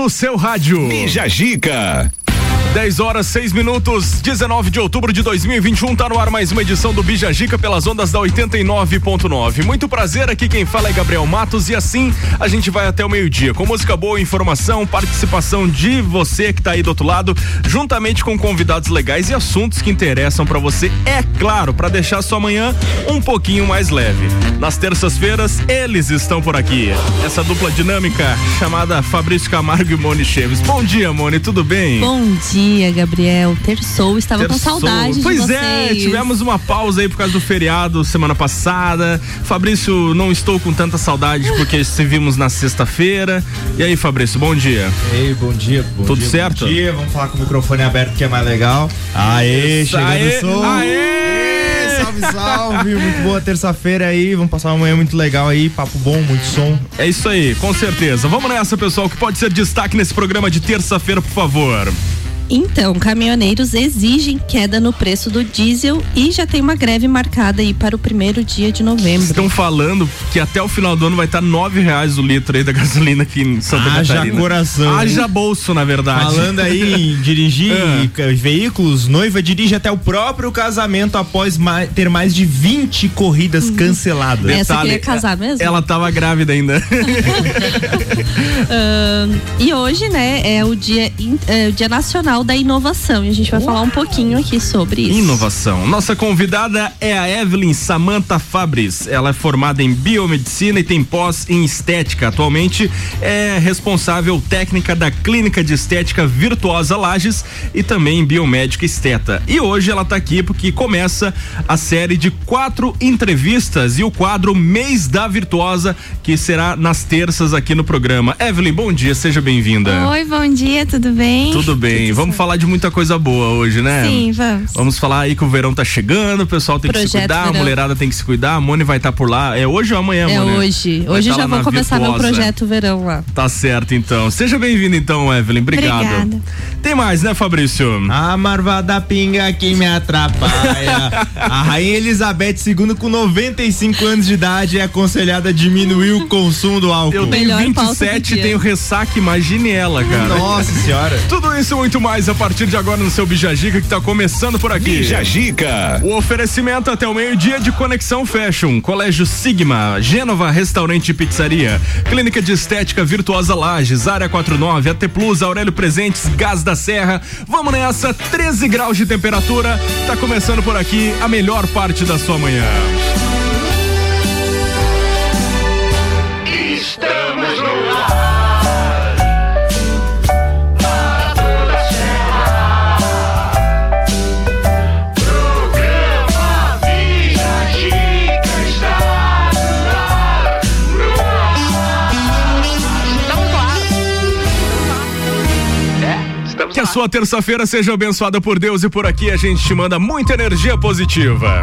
no seu rádio. Bija Gica. 10 horas 6 minutos, 19 de outubro de 2021, tá no ar mais uma edição do Bija Gica pelas ondas da 89.9. Muito prazer, aqui quem fala é Gabriel Matos e assim a gente vai até o meio-dia com música boa, informação, participação de você que tá aí do outro lado, juntamente com convidados legais e assuntos que interessam para você, é claro, para deixar sua manhã um pouquinho mais leve. Nas terças-feiras, eles estão por aqui. Essa dupla dinâmica chamada Fabrício Camargo e Moni Cheves. Bom dia, Moni, tudo bem? Bom dia dia, Gabriel. Terçou, estava Terçou. com saudade pois de é, vocês. é, tivemos uma pausa aí por causa do feriado semana passada. Fabrício, não estou com tanta saudade porque se vimos na sexta-feira. E aí, Fabrício, bom dia. Ei, bom dia. Bom Tudo dia, certo? Bom dia, vamos falar com o microfone aberto que é mais legal. Aê, chegando aê, o som. Aê! Salve, salve! muito boa terça-feira aí. Vamos passar uma manhã muito legal aí. Papo bom, muito som. É isso aí, com certeza. Vamos nessa, pessoal, que pode ser destaque nesse programa de terça-feira, por favor. Então, caminhoneiros exigem queda no preço do diesel e já tem uma greve marcada aí para o primeiro dia de novembro. Estão falando que até o final do ano vai estar nove reais o litro aí da gasolina aqui em Santa Haja Catarina. coração. Haja bolso, na verdade. Falando aí em dirigir ah. veículos, noiva dirige até o próprio casamento após mais, ter mais de 20 corridas uhum. canceladas. Essa Detalhe, queria casar mesmo? Ela estava grávida ainda. uh, e hoje, né, é o dia, é o dia nacional Nacional da Inovação. E a gente vai falar um pouquinho aqui sobre isso. Inovação. Nossa convidada é a Evelyn Samantha Fabris. Ela é formada em biomedicina e tem pós em estética. Atualmente é responsável técnica da Clínica de Estética Virtuosa Lages e também biomédica esteta. E hoje ela está aqui porque começa a série de quatro entrevistas e o quadro Mês da Virtuosa, que será nas terças aqui no programa. Evelyn, bom dia, seja bem-vinda. Oi, bom dia, tudo bem? Tudo bem. Tudo Vamos Vamos falar de muita coisa boa hoje, né? Sim, vamos. Vamos falar aí que o verão tá chegando, o pessoal tem Projeto que se cuidar, verão. a mulherada tem que se cuidar, a Mone vai estar tá por lá. É hoje ou amanhã, É Mone? hoje. Vai hoje tá já vou começar virtuosa. meu projeto verão lá. Tá certo, então. Seja bem-vindo, então, Evelyn. Obrigado. Obrigada. Tem mais, né, Fabrício? A marvada pinga que me atrapalha. a Rainha Elizabeth II, com 95 anos de idade, é aconselhada a diminuir o consumo do álcool. Eu tenho Melhor 27 e tenho ressaca, imagine ela, cara. Nossa senhora. Tudo isso e muito mais a partir de agora no seu Bijagica que está começando por aqui. Bijagica. O oferecimento até o meio-dia de Conexão Fashion, Colégio Sigma, Gênova Restaurante e Pizzaria, Clínica de Estética Virtuosa Lages, Área 49, AT Plus, Aurélio Presentes, Gás da Serra. Vamos nessa, 13 graus de temperatura. Tá começando por aqui a melhor parte da sua manhã. Que a sua terça-feira seja abençoada por Deus e por aqui a gente te manda muita energia positiva.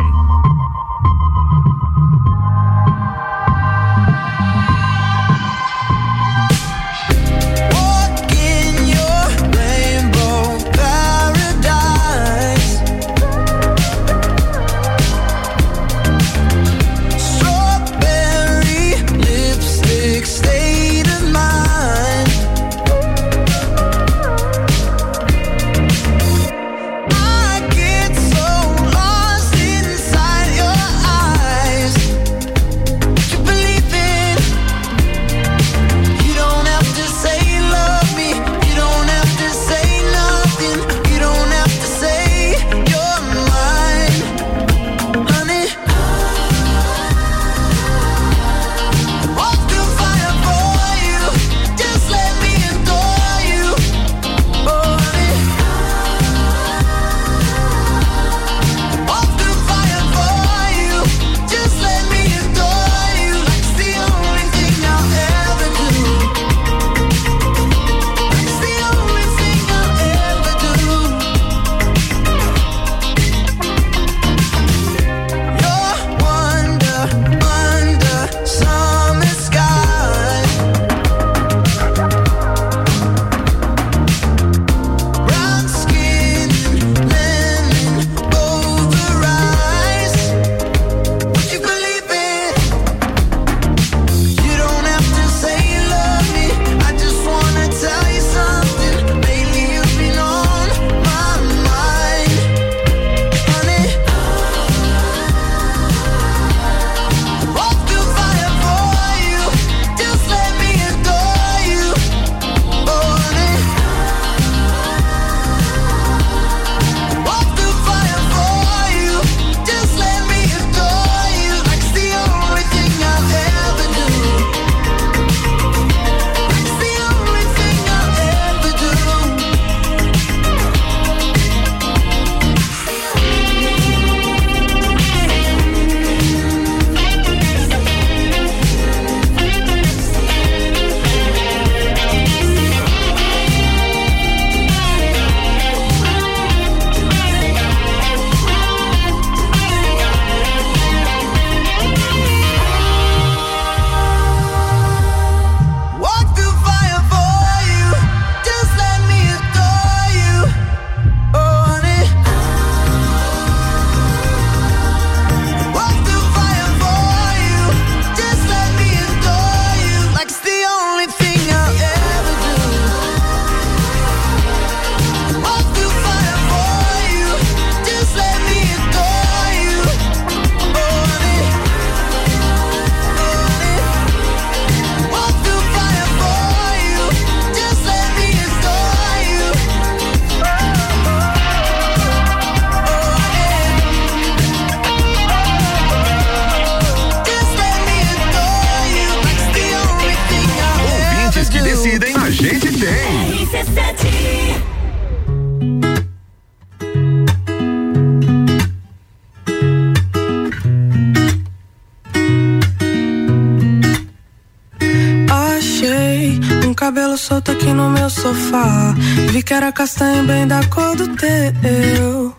Cabelo solto aqui no meu sofá. Vi que era castanho bem da cor do teu.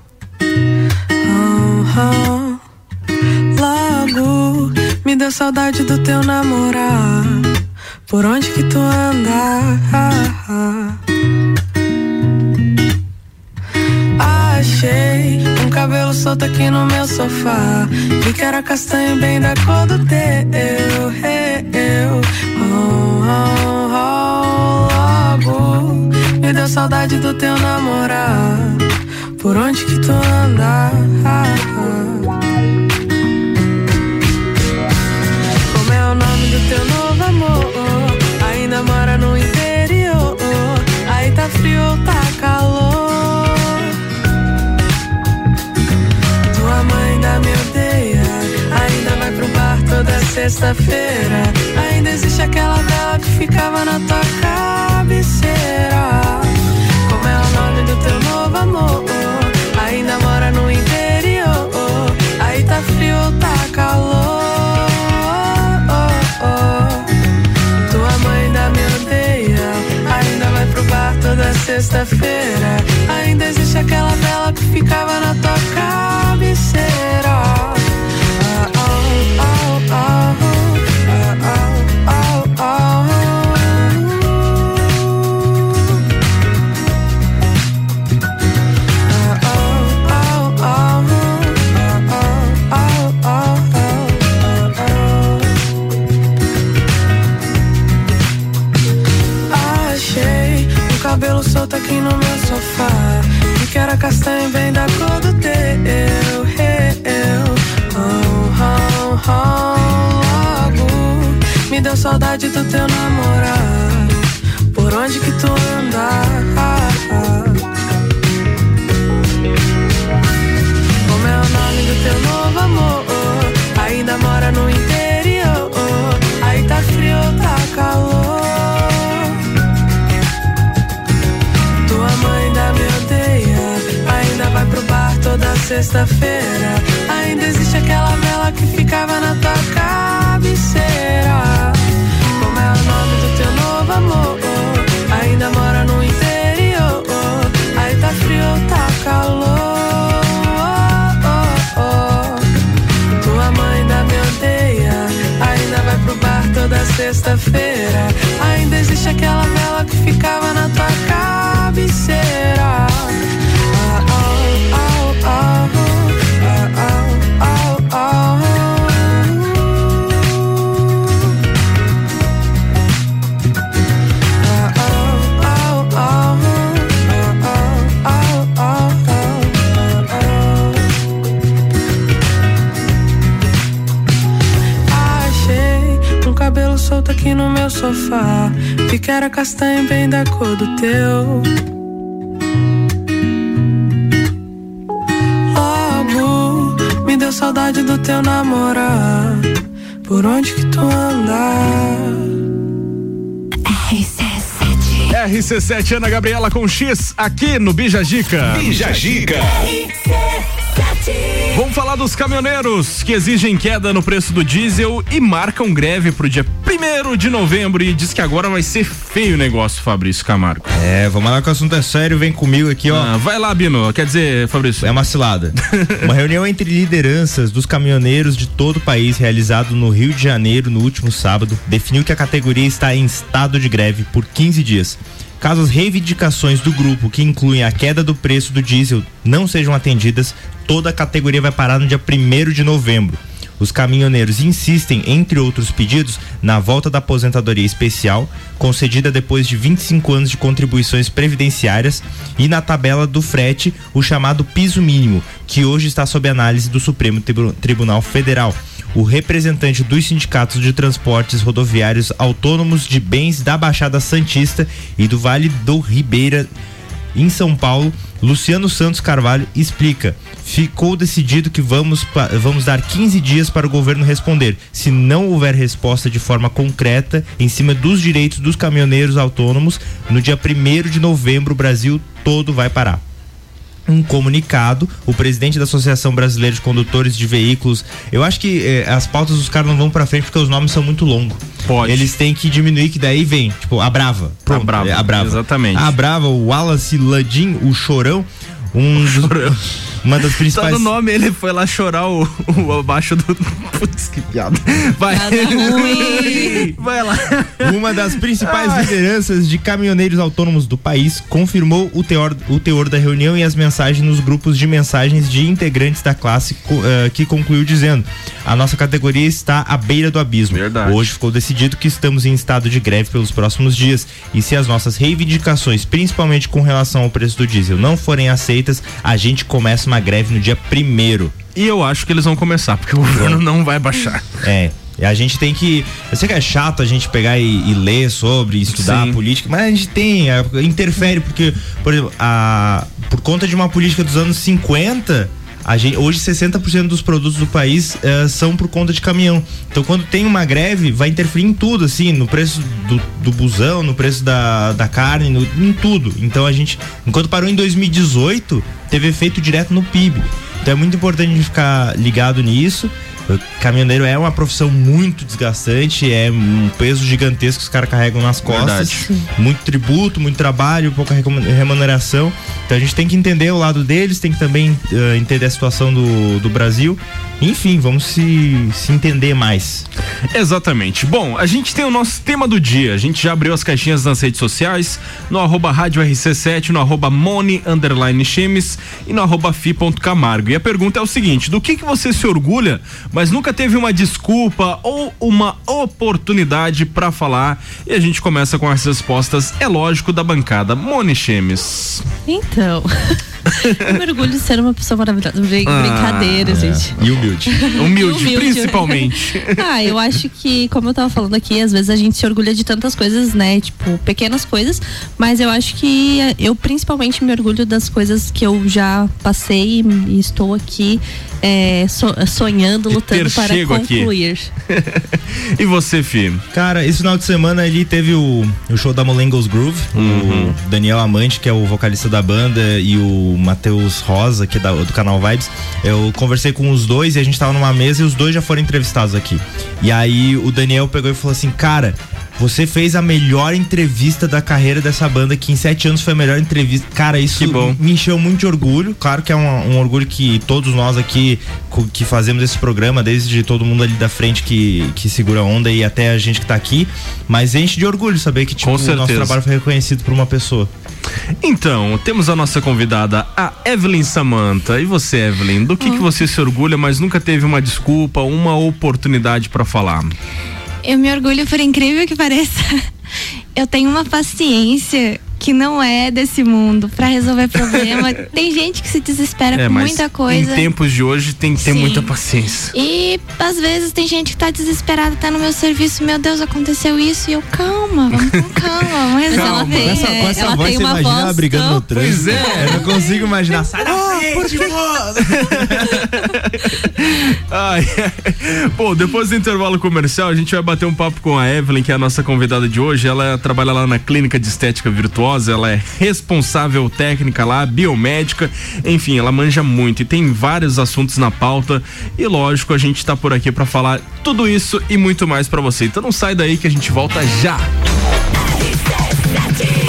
Oh. Logo me deu saudade do teu namorar. Por onde que tu anda? Achei um cabelo solto aqui no meu sofá. Vi que era castanho bem da cor do teu. Eu, oh, oh, oh, logo me deu saudade do teu namorar. Por onde que tu anda? Sexta-feira. Ainda existe aquela vela que ficava na tua cabeceira. Como é o nome do teu novo amor? Ainda mora no interior. Aí tá frio ou tá calor? Tua mãe ainda me odeia. Ainda vai pro bar toda sexta-feira. Ainda existe aquela vela que ficava na tua cabeceira. Achei um cabelo solto aqui no meu sofá. Vi que era castanho bem da cor me deu saudade do teu namorar. Por onde que tu anda? Como é o nome do teu novo amor? Ainda mora no interior. Aí tá frio tá calor? Tua mãe ainda me odeia. Ainda vai pro bar toda sexta-feira. Ainda existe aquela vela que ficava na tua cabeceira. Sexta-feira. Ainda existe aquela vela que ficava na tua cabeceira. Ah, oh, oh, oh, sofá. Vi que era castanho bem da cor do teu. Logo me deu saudade do teu namorar. Por onde que tu anda? RC7 Ana Gabriela com X aqui no Bija Gica. Bija Gica. Vamos falar dos caminhoneiros que exigem queda no preço do diesel e marcam greve pro dia 1 de novembro e diz que agora vai ser feio o negócio, Fabrício Camargo. É, vamos lá que o assunto é sério, vem comigo aqui, ó. Ah, vai lá, Bino. Quer dizer, Fabrício. É uma cilada. uma reunião entre lideranças dos caminhoneiros de todo o país, realizado no Rio de Janeiro no último sábado, definiu que a categoria está em estado de greve por 15 dias. Caso as reivindicações do grupo, que incluem a queda do preço do diesel, não sejam atendidas, toda a categoria vai parar no dia 1 de novembro. Os caminhoneiros insistem, entre outros pedidos, na volta da aposentadoria especial, concedida depois de 25 anos de contribuições previdenciárias, e na tabela do frete, o chamado piso mínimo, que hoje está sob análise do Supremo Tribu- Tribunal Federal. O representante dos sindicatos de transportes rodoviários autônomos de bens da Baixada Santista e do Vale do Ribeira em São Paulo, Luciano Santos Carvalho explica: ficou decidido que vamos, vamos dar 15 dias para o governo responder. Se não houver resposta de forma concreta em cima dos direitos dos caminhoneiros autônomos, no dia 1 de novembro o Brasil todo vai parar. Um comunicado. O presidente da Associação Brasileira de Condutores de Veículos, eu acho que eh, as pautas dos caras não vão pra frente porque os nomes são muito longos. Pode. Eles têm que diminuir, que daí vem, tipo, a Brava. Pronto, A Brava, é a Brava. exatamente. A Brava, o Wallace Ladim, o Chorão, um dos- uma das Só principais. no nome ele foi lá chorar o, o abaixo do. Putz, que piada. Vai. Vai lá. Uma das principais Ai. lideranças de caminhoneiros autônomos do país confirmou o teor, o teor da reunião e as mensagens nos grupos de mensagens de integrantes da classe, co- eh, que concluiu dizendo: a nossa categoria está à beira do abismo. Verdade. Hoje ficou decidido que estamos em estado de greve pelos próximos dias e se as nossas reivindicações, principalmente com relação ao preço do diesel, não forem aceitas, a gente começa uma greve no dia primeiro. E eu acho que eles vão começar, porque o governo não vai baixar. É. E a gente tem que. Eu sei que é chato a gente pegar e, e ler sobre, estudar Sim. a política, mas a gente tem, é, interfere, porque, por exemplo, a, por conta de uma política dos anos 50, a gente, hoje 60% dos produtos do país eh, são por conta de caminhão. Então quando tem uma greve, vai interferir em tudo, assim, no preço do, do busão, no preço da, da carne, no- em tudo. Então a gente, enquanto parou em 2018, teve efeito direto no PIB. Então é muito importante a gente ficar ligado nisso. O caminhoneiro é uma profissão muito desgastante, é um peso gigantesco que os caras carregam nas costas. Verdade. Muito tributo, muito trabalho, pouca remuneração. Então a gente tem que entender o lado deles, tem que também eh, entender a situação do, do Brasil. Enfim, vamos se, se entender mais. Exatamente. Bom, a gente tem o nosso tema do dia. A gente já abriu as caixinhas nas redes sociais, no arroba rádio RC7, no arroba Mone underline Chemes e no arroba fi.camargo. E a pergunta é o seguinte: do que, que você se orgulha, mas nunca teve uma desculpa ou uma oportunidade pra falar? E a gente começa com as respostas, é lógico, da bancada. Mone Chemes. Então. eu me orgulho de ser uma pessoa maravilhosa. Ah, Brincadeira, gente. E humilde. Humilde, Humilde. principalmente. Ah, eu acho que, como eu tava falando aqui, às vezes a gente se orgulha de tantas coisas, né? Tipo, pequenas coisas, mas eu acho que eu principalmente me orgulho das coisas que eu já passei e estou aqui é, so- sonhando, lutando para concluir. e você, Fi? Cara, esse final de semana ali teve o, o show da Molengos Groove, Uhum. o Daniel Amante, que é o vocalista da banda, e o Matheus Rosa, que é da- do canal Vibes. Eu conversei com os dois e a gente tava numa mesa e os dois já foram entrevistados aqui. E aí o Daniel pegou e falou assim: Cara, você fez a melhor entrevista da carreira dessa banda, que em sete anos foi a melhor entrevista. Cara, isso me encheu muito de orgulho. Claro que é um, um orgulho que todos nós aqui que fazemos esse programa, desde todo mundo ali da frente que, que segura a onda e até a gente que tá aqui, mas enche de orgulho saber que tipo, o nosso trabalho foi reconhecido por uma pessoa. Então, temos a nossa convidada, a Evelyn Samanta. E você, Evelyn, do que, que você se orgulha, mas nunca teve uma desculpa, uma oportunidade pra falar? Eu me orgulho, por incrível que pareça. Eu tenho uma paciência que não é desse mundo pra resolver problema. Tem gente que se desespera É, com mas muita coisa. em tempos de hoje tem que ter Sim. muita paciência. E às vezes tem gente que tá desesperada, tá no meu serviço, meu Deus, aconteceu isso. E eu, calma, vamos com calma, vamos Mas resolver. ela tem, essa, é, com essa ela voz, tem uma voz brigando tão- no trânsito. Pois é. Eu não consigo imaginar. Sai da frente, Ai, Bom, depois do intervalo comercial, a gente vai bater um papo com a Evelyn, que é a nossa convidada de hoje. Ela trabalha lá na Clínica de Estética Ela é responsável técnica lá, biomédica, enfim, ela manja muito e tem vários assuntos na pauta. E lógico, a gente tá por aqui pra falar tudo isso e muito mais pra você. Então não sai daí que a gente volta já.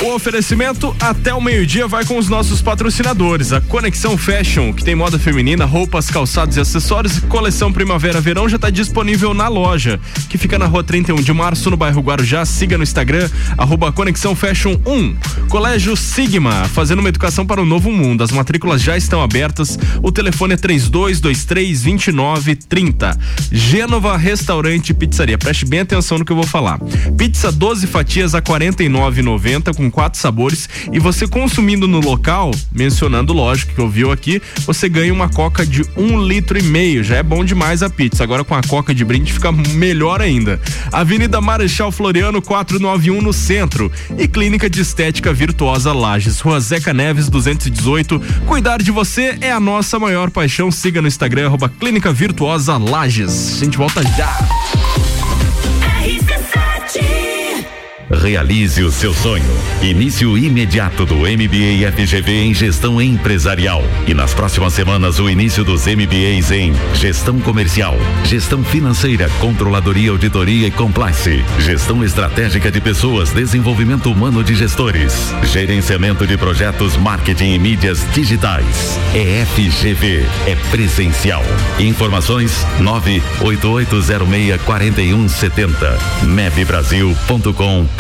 O oferecimento até o meio-dia vai com os nossos patrocinadores. A Conexão Fashion, que tem moda feminina, roupas, calçados e acessórios. e Coleção Primavera-Verão já está disponível na loja, que fica na rua 31 de março, no bairro Guarujá. Siga no Instagram, arroba Conexão Fashion 1. Colégio Sigma, fazendo uma educação para o novo mundo. As matrículas já estão abertas. O telefone é 3223-2930. Gênova Restaurante e Pizzaria. Preste bem atenção no que eu vou falar. Pizza 12 fatias a R$ 49,90 com quatro sabores. E você consumindo no local, mencionando lógico que ouviu aqui, você ganha uma coca de um litro e meio. Já é bom demais a pizza. Agora com a coca de brinde fica melhor ainda. Avenida Marechal Floriano 491 no centro. E Clínica de Estética Virtuosa Lages, Rua Zeca Neves 218. Cuidar de você é a nossa maior paixão. Siga no Instagram, arroba Clínica Virtuosa Lages. A gente volta já. Realize o seu sonho. Início imediato do MBA FGV em Gestão Empresarial. E nas próximas semanas, o início dos MBAs em Gestão Comercial, Gestão Financeira, Controladoria, Auditoria e Compliance, Gestão Estratégica de Pessoas, Desenvolvimento Humano de Gestores, Gerenciamento de Projetos, Marketing e Mídias Digitais. É FGV, é presencial. Informações 98806 4170 mebbrasil.com.br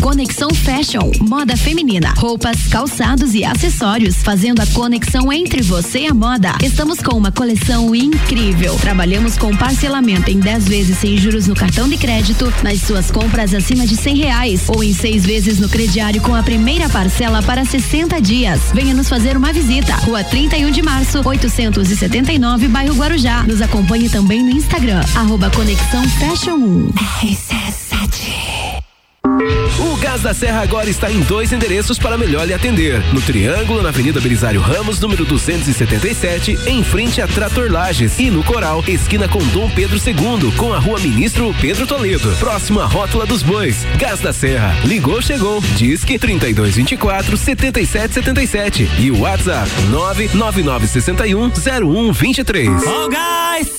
Conexão Fashion, moda feminina, roupas, calçados e acessórios, fazendo a conexão entre você e a moda. Estamos com uma coleção incrível. Trabalhamos com parcelamento em 10 vezes sem juros no cartão de crédito, nas suas compras acima de 100 reais ou em seis vezes no crediário com a primeira parcela para 60 dias. Venha nos fazer uma visita. Rua 31 de março, 879, bairro Guarujá. Nos acompanhe também no Instagram, arroba Conexão Fashion 1. RC7 o Gás da Serra agora está em dois endereços para melhor lhe atender. No Triângulo, na Avenida Belisário Ramos, número 277, em frente a Trator Lages. E no Coral, esquina com Dom Pedro II, com a rua Ministro Pedro Toledo. Próximo à Rótula dos Bois. Gás da Serra. Ligou, chegou. Disque 3224 7777. E o WhatsApp 99961 0123. Ó, oh, gás!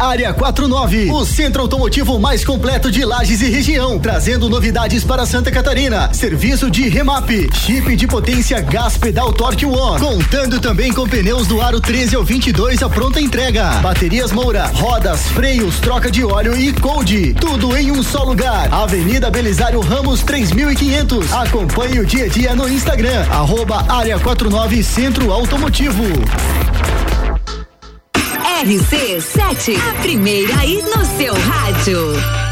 Área 49, o centro automotivo mais completo de Lages e região, trazendo novidades para Santa Catarina. Serviço de remap, chip de potência gás pedal Torque One, contando também com pneus do aro 13 ao 22 a pronta entrega. Baterias Moura, rodas, freios, troca de óleo e cold. Tudo em um só lugar. Avenida Belisário Ramos 3500. Acompanhe o dia a dia no Instagram, arroba Área 49 Centro Automotivo. RC7, a primeira aí no seu rádio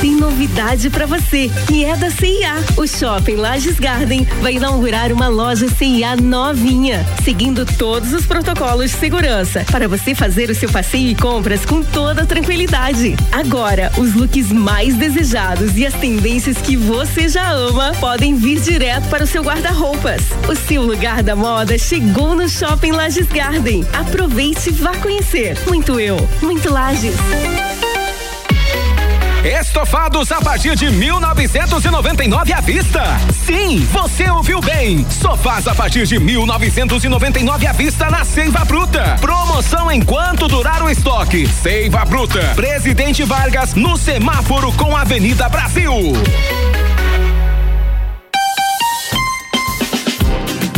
tem novidade para você, que é da CIA. O Shopping Lages Garden vai inaugurar uma loja CIA novinha, seguindo todos os protocolos de segurança, para você fazer o seu passeio e compras com toda tranquilidade. Agora, os looks mais desejados e as tendências que você já ama podem vir direto para o seu guarda-roupas. O seu lugar da moda chegou no Shopping Lages Garden. Aproveite e vá conhecer. Muito eu, muito Lages. Estofados a partir de 1999 à vista. Sim, você ouviu bem. Sofás a partir de 1999 à vista na Seiva Bruta. Promoção enquanto durar o estoque. Seiva Bruta. Presidente Vargas no semáforo com Avenida Brasil.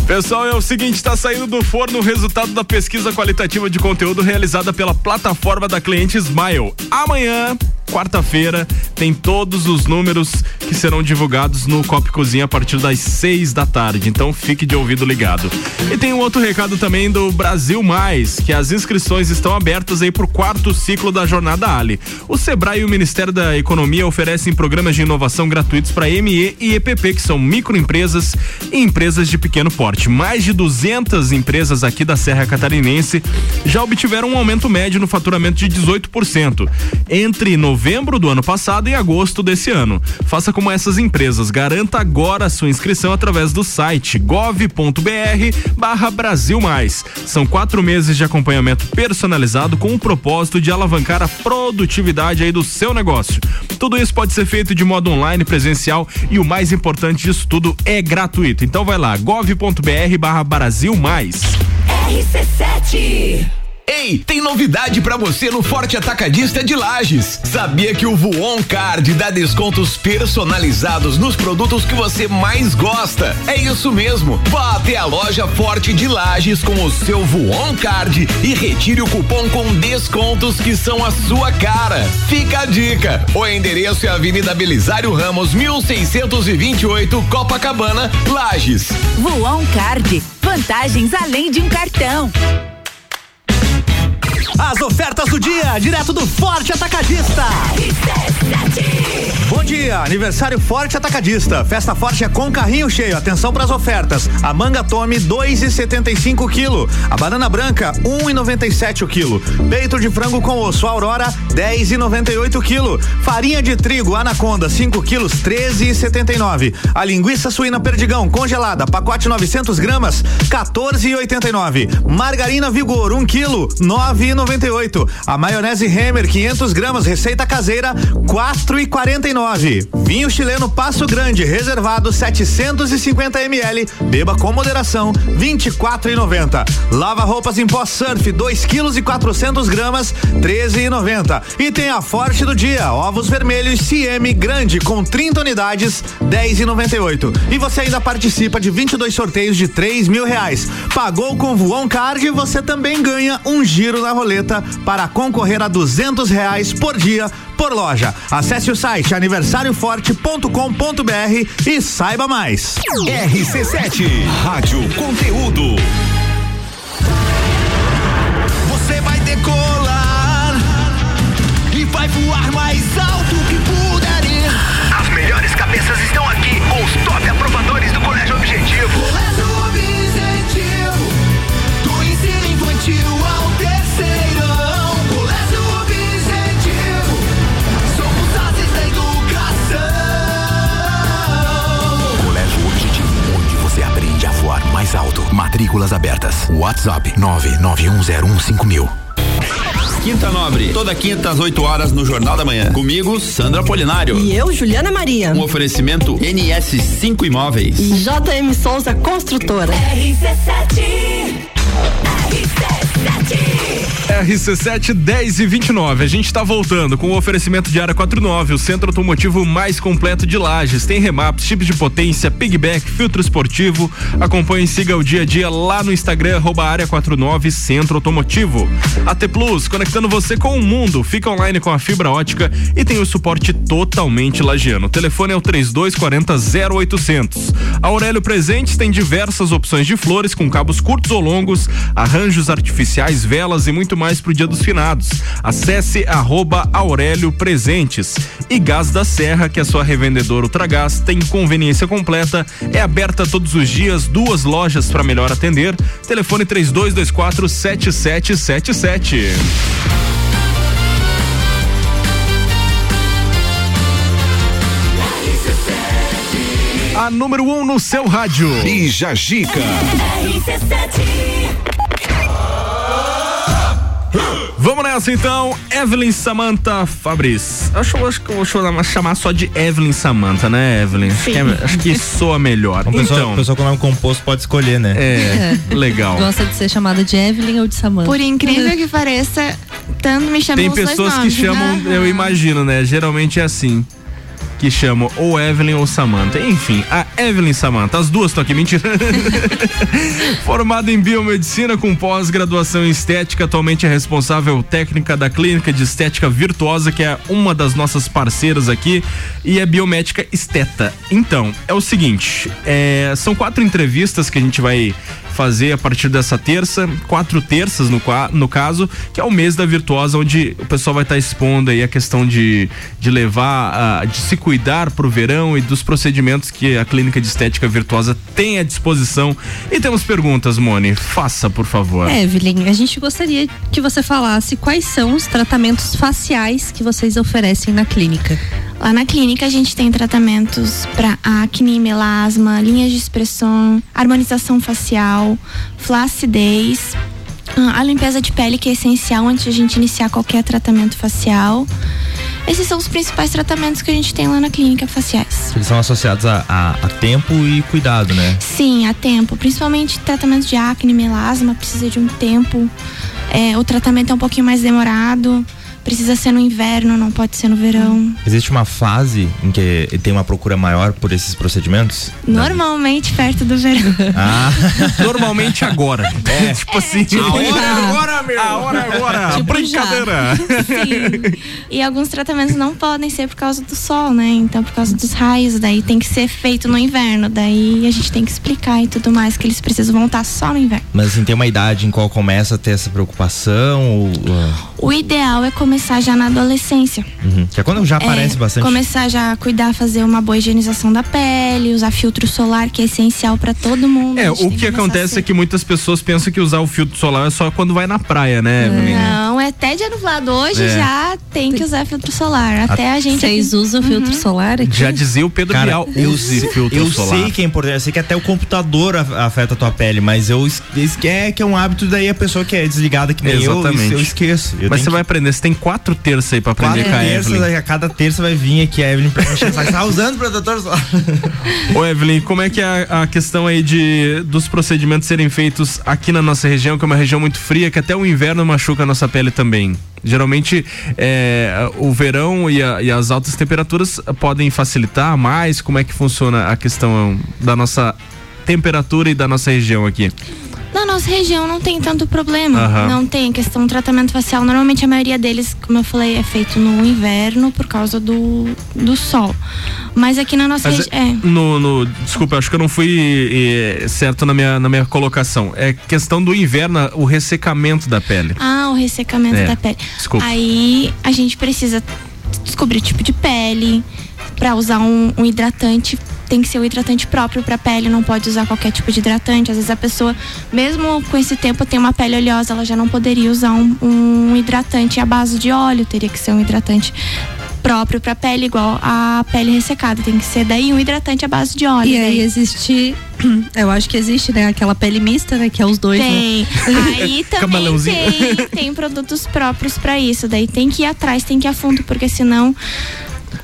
Pessoal, é o seguinte, está saindo do forno o resultado da pesquisa qualitativa de conteúdo realizada pela plataforma da cliente Smile. Amanhã, quarta-feira, tem todos os números que serão divulgados no Cop Cozinha a partir das seis da tarde. Então fique de ouvido ligado. E tem um outro recado também do Brasil Mais, que as inscrições estão abertas aí para o quarto ciclo da Jornada Ali. O Sebrae e o Ministério da Economia oferecem programas de inovação gratuitos para ME e EPP, que são microempresas e empresas de pequeno porte. Mais de 200 empresas aqui da Serra Catarinense já obtiveram um aumento médio no faturamento de 18% entre novembro do ano passado e agosto desse ano. Faça como essas empresas. Garanta agora a sua inscrição através do site gov.br barra Brasil Mais. São quatro meses de acompanhamento personalizado com o propósito de alavancar a produtividade aí do seu negócio. Tudo isso pode ser feito de modo online, presencial e o mais importante disso tudo é gratuito. Então vai lá, gov.br barra Brasil Mais. RC7 Ei, tem novidade para você no Forte Atacadista de Lages. Sabia que o Voon Card dá descontos personalizados nos produtos que você mais gosta? É isso mesmo. Vá até a loja Forte de Lages com o seu Voon Card e retire o cupom com descontos que são a sua cara. Fica a dica. O endereço é Avenida Belisário Ramos, 1628, Copacabana, Lages. Voon Card. Vantagens além de um cartão. As ofertas do dia, direto do Forte Atacadista. Bom dia, aniversário Forte Atacadista. Festa Forte é com carrinho cheio. Atenção para as ofertas. A manga tome 2,75 quilo. A banana branca 1,97 um o quilo. Peito de frango com osso Aurora 10,98 quilo. Farinha de trigo Anaconda 5 quilos 13,79. A linguiça suína Perdigão congelada pacote 900 gramas 14,89. Margarina Vigor 1 um quilo 9,98 98. A maionese Hammer 500 gramas receita caseira 4,49. Vinho chileno Passo Grande reservado 750 ml. Beba com moderação 24,90. Lava roupas em pó surf 2 quilos e 400 gramas 13,90. E tem a forte do dia ovos vermelhos CM grande com 30 unidades 10,98. E você ainda participa de 22 sorteios de 3 mil reais. Pagou com Voon Card e você também ganha um giro na roleta para concorrer a 200 reais por dia por loja. Acesse o site aniversarioforte.com.br e saiba mais. RC7 Rádio Conteúdo. Matrículas abertas. WhatsApp 991015000. Quinta Nobre, toda quinta às 8 horas no Jornal da Manhã. Comigo, Sandra Polinário. E eu, Juliana Maria. Um oferecimento NS5 Imóveis. E JM Souza Construtora. RC7 RC7 10 e 29. A gente tá voltando com o oferecimento de área 49, o centro automotivo mais completo de Lages. Tem remaps, chips de potência, pigback, filtro esportivo. Acompanhe e siga o dia a dia lá no Instagram, área 49 Centro Automotivo. AT Plus, conectando você com o mundo. Fica online com a fibra ótica e tem o suporte totalmente lagiano. O telefone é o 3240 0800. A Aurélio Presentes tem diversas opções de flores com cabos curtos ou longos, arranjos artificiais, velas e muito mais pro Dia dos Finados. Acesse arroba Aurélio Presentes. E Gás da Serra, que é sua revendedora Ultragás, tem conveniência completa, é aberta todos os dias, duas lojas para melhor atender. Telefone 3224 7777. A número 1 um no seu rádio. Bija Gica. Vamos nessa então, Evelyn Samantha Fabris. Acho, acho que eu vou chamar, só de Evelyn Samantha, né, Evelyn? Acho que, é- acho que soa melhor. Uma pessoa, então, pessoa com nome composto pode escolher, né? É, legal. Gosta de ser chamada de Evelyn ou de Samantha? Por incrível que pareça, tanto me chamam Tem os dois pessoas que nomes, chamam, né? eu imagino, né? Geralmente é assim. Que chamam ou Evelyn ou Samantha. Enfim, a Evelyn Samantha. As duas estão aqui, mentira. Formada em biomedicina com pós-graduação em estética, atualmente é responsável técnica da clínica de estética virtuosa, que é uma das nossas parceiras aqui, e é biomédica esteta. Então, é o seguinte: é, são quatro entrevistas que a gente vai fazer a partir dessa terça, quatro terças no, qua- no caso, que é o mês da Virtuosa, onde o pessoal vai estar expondo aí a questão de, de levar, a, de se cuidar pro verão e dos procedimentos que a clínica de estética Virtuosa tem à disposição. E temos perguntas, Moni, faça, por favor. Evelyn, a gente gostaria que você falasse quais são os tratamentos faciais que vocês oferecem na clínica. Lá na clínica a gente tem tratamentos para acne, melasma, linhas de expressão, harmonização facial, flacidez, ah, a limpeza de pele que é essencial antes de a gente iniciar qualquer tratamento facial. Esses são os principais tratamentos que a gente tem lá na clínica faciais. Eles são associados a, a- a tempo e cuidado, né? Sim, a tempo, principalmente tratamento de acne, melasma, precisa de um tempo. É, o tratamento é um pouquinho mais demorado, precisa ser no inverno, não pode ser no verão. Existe uma fase em que tem uma procura maior por esses procedimentos? Normalmente perto do verão. Ah, Normalmente agora. É, tipo assim. tipo a hora já. é agora, meu. A hora é agora. Tipo Brincadeira. Sim. E alguns tratamentos não podem ser por causa do sol, né? Então, por causa dos raios, daí tem que ser feito no inverno. Daí a gente tem que explicar e tudo mais, que eles precisam voltar só no inverno. mas assim, tem uma idade em qual começa a ter essa preocupação? Ou, ah, O ideal é começar já na adolescência. uhum. Que é quando já aparece É, bastante. Começar já a cuidar, fazer uma boa higienização da pele, usar filtro solar, que é essencial pra todo mundo. É, o que começar acontece cedo. é que muitas pessoas pensam que usar o filtro solar é só quando vai na praia, né, Evelyn? Não, Não, é até dia nublado. Hoje É. já tem que usar filtro solar. Até a gente. Vocês aqui- usam filtro Uhum. solar aqui? Já dizia o Pedro Cara, Bial, eu, use sei- filtro eu solar. sei que é importante, eu sei que até o computador afeta a tua pele, mas eu é que é um hábito daí a pessoa que é desligada que nem eu, Exatamente. eu esqueço. Eu Mas você vai aprender, você tem quatro terças aí pra aprender Quatro com a terças, Evelyn. a cada terça vai vir aqui a Evelyn pra encher. Tá usando protetor solar? Ô Evelyn, como é que é a, a questão aí de dos procedimentos serem feitos aqui na nossa região, que é uma região muito fria, que até o inverno machuca a nossa pele também? Geralmente é, o verão e, a- e as altas temperaturas podem facilitar mais. Como é que funciona a questão da nossa temperatura e da nossa região aqui? Na nossa região não tem tanto problema. Aham. Não tem questão do tratamento facial. Normalmente a maioria deles, como eu falei, é feito no inverno por causa do, do sol. Mas aqui na nossa região. É. no, no- desculpa, acho que eu não fui eh, certo na minha, na minha colocação. É questão do inverno, o ressecamento da pele. Ah, o ressecamento É, da pele. desculpa. Aí a gente precisa descobrir o tipo de pele. Pra usar um, um hidratante, tem que ser o hidratante próprio pra pele, não pode usar qualquer tipo de hidratante. Às vezes a pessoa, mesmo com esse tempo, tem uma pele oleosa, ela já não poderia usar um, um hidratante à base de óleo, teria que ser um hidratante próprio pra pele, igual a pele ressecada. Tem que ser daí um hidratante à base de óleo. E aí daí. existe, eu acho que existe, né? Aquela pele mista, né? Que é os dois, Tem. né? Aí também tem, tem produtos próprios pra isso. Daí tem que ir atrás, tem que ir a fundo, porque senão.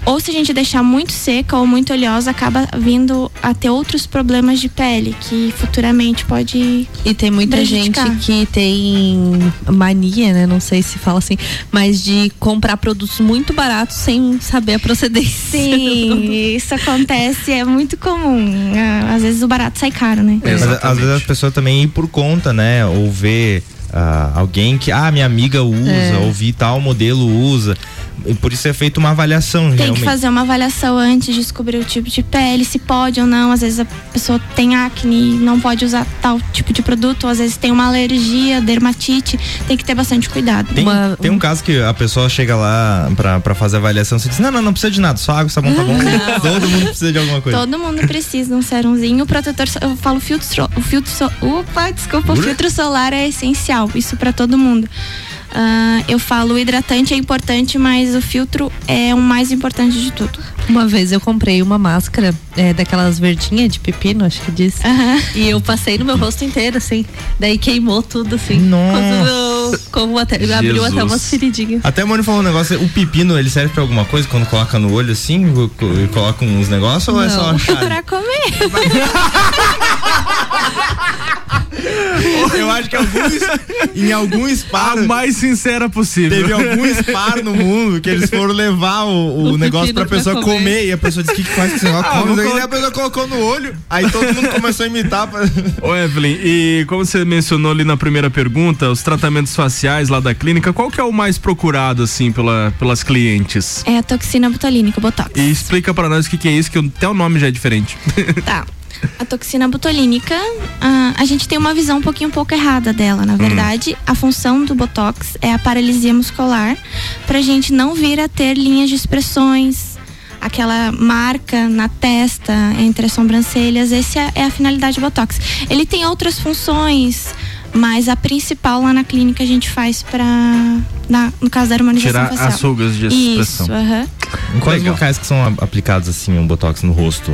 Ou se a gente deixar muito seca ou muito oleosa, acaba vindo a ter outros problemas de pele, que futuramente pode. E tem muita gente que tem mania, né? Não sei se fala assim, mas de comprar produtos muito baratos sem saber a procedência. Sim, isso acontece, é muito comum. Ah, Às vezes o barato sai caro, né? Mas às vezes as pessoas também ir por conta, né? Ou ver ah, alguém que, ah, minha amiga usa, É. ou vi tal modelo usa. E por isso é feita uma avaliação, Tem realmente. que fazer uma avaliação antes de descobrir o tipo de pele, se pode ou não. Às vezes a pessoa tem acne e não pode usar tal tipo de produto, ou às vezes tem uma alergia, dermatite, tem que ter bastante cuidado. Tem, tem um caso que a pessoa chega lá pra, pra fazer a avaliação, você diz, não, não, não precisa de nada, só água, sabão, tá bom. Todo mundo precisa de alguma coisa. Todo mundo precisa de um serumzinho, o protetor, eu falo filtro, o filtro, so- opa, desculpa, o filtro solar é essencial, isso pra todo mundo. Ah, eu falo o hidratante é importante, mas o filtro é o mais importante de tudo. Uma vez eu comprei uma máscara é, daquelas verdinhas de pepino, acho que diz. E eu passei no meu rosto inteiro, assim. Daí queimou tudo, assim. Nossa. Quando eu, como até, abriu até umas feridinhas. Até a Moni falou um negócio, o pepino, ele serve pra alguma coisa quando coloca no olho assim, e coloca uns negócios ou é só Não. chá? pra comer. Eu acho que alguns, em algum spar. A mais sincera possível. Teve algum spar no mundo que eles foram levar o, o O negócio pra pra pessoa comer. comer. e a pessoa disse: o que, que faz com esse negócio? Ah, Come, e colocar- a pessoa colocou no olho. Aí todo mundo começou a imitar. Pra... Ô Evelyn, e como você mencionou ali na primeira pergunta, os tratamentos faciais lá da clínica, qual que é o mais procurado, assim, pela, pelas clientes? É a toxina botulínica, botox. E explica pra nós o que, que é isso, que até o nome já é diferente. Tá. A toxina botulínica, ah, a gente tem uma visão um pouquinho um pouco errada dela. Na verdade, a função do botox é a paralisia muscular, pra gente não vir a ter linhas de expressões, aquela marca na testa entre as sobrancelhas. Essa é- é a finalidade do botox. Ele tem outras funções, mas a principal lá na clínica a gente faz pra. na- no caso da harmonização Tirar facial. as rugas de expressão. Isso, aham. Em quais locais que são aplicados assim um botox no rosto?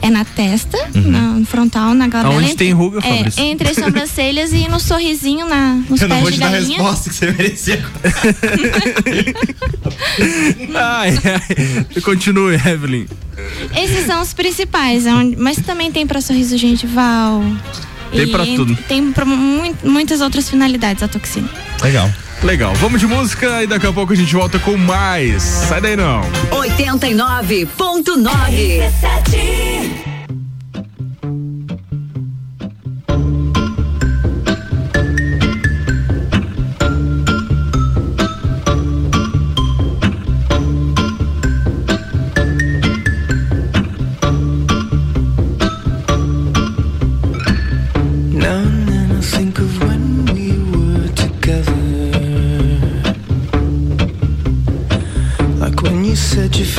É na testa, Uhum. na- no frontal, na glabela. Aonde entre- tem ruga, é, Fabrício? Entre as sobrancelhas e no sorrisinho, na, nos Eu não pés vou de te dar a resposta que você merecia. ai, ai. Continue, Evelyn. Esses são os principais, é onde- mas também tem para sorriso gengival. Tem pra en- tudo. Tem pra mu- muitas outras finalidades a toxina. Legal. Legal, vamos de música e daqui a pouco a gente volta com mais. Sai daí não. 89.9.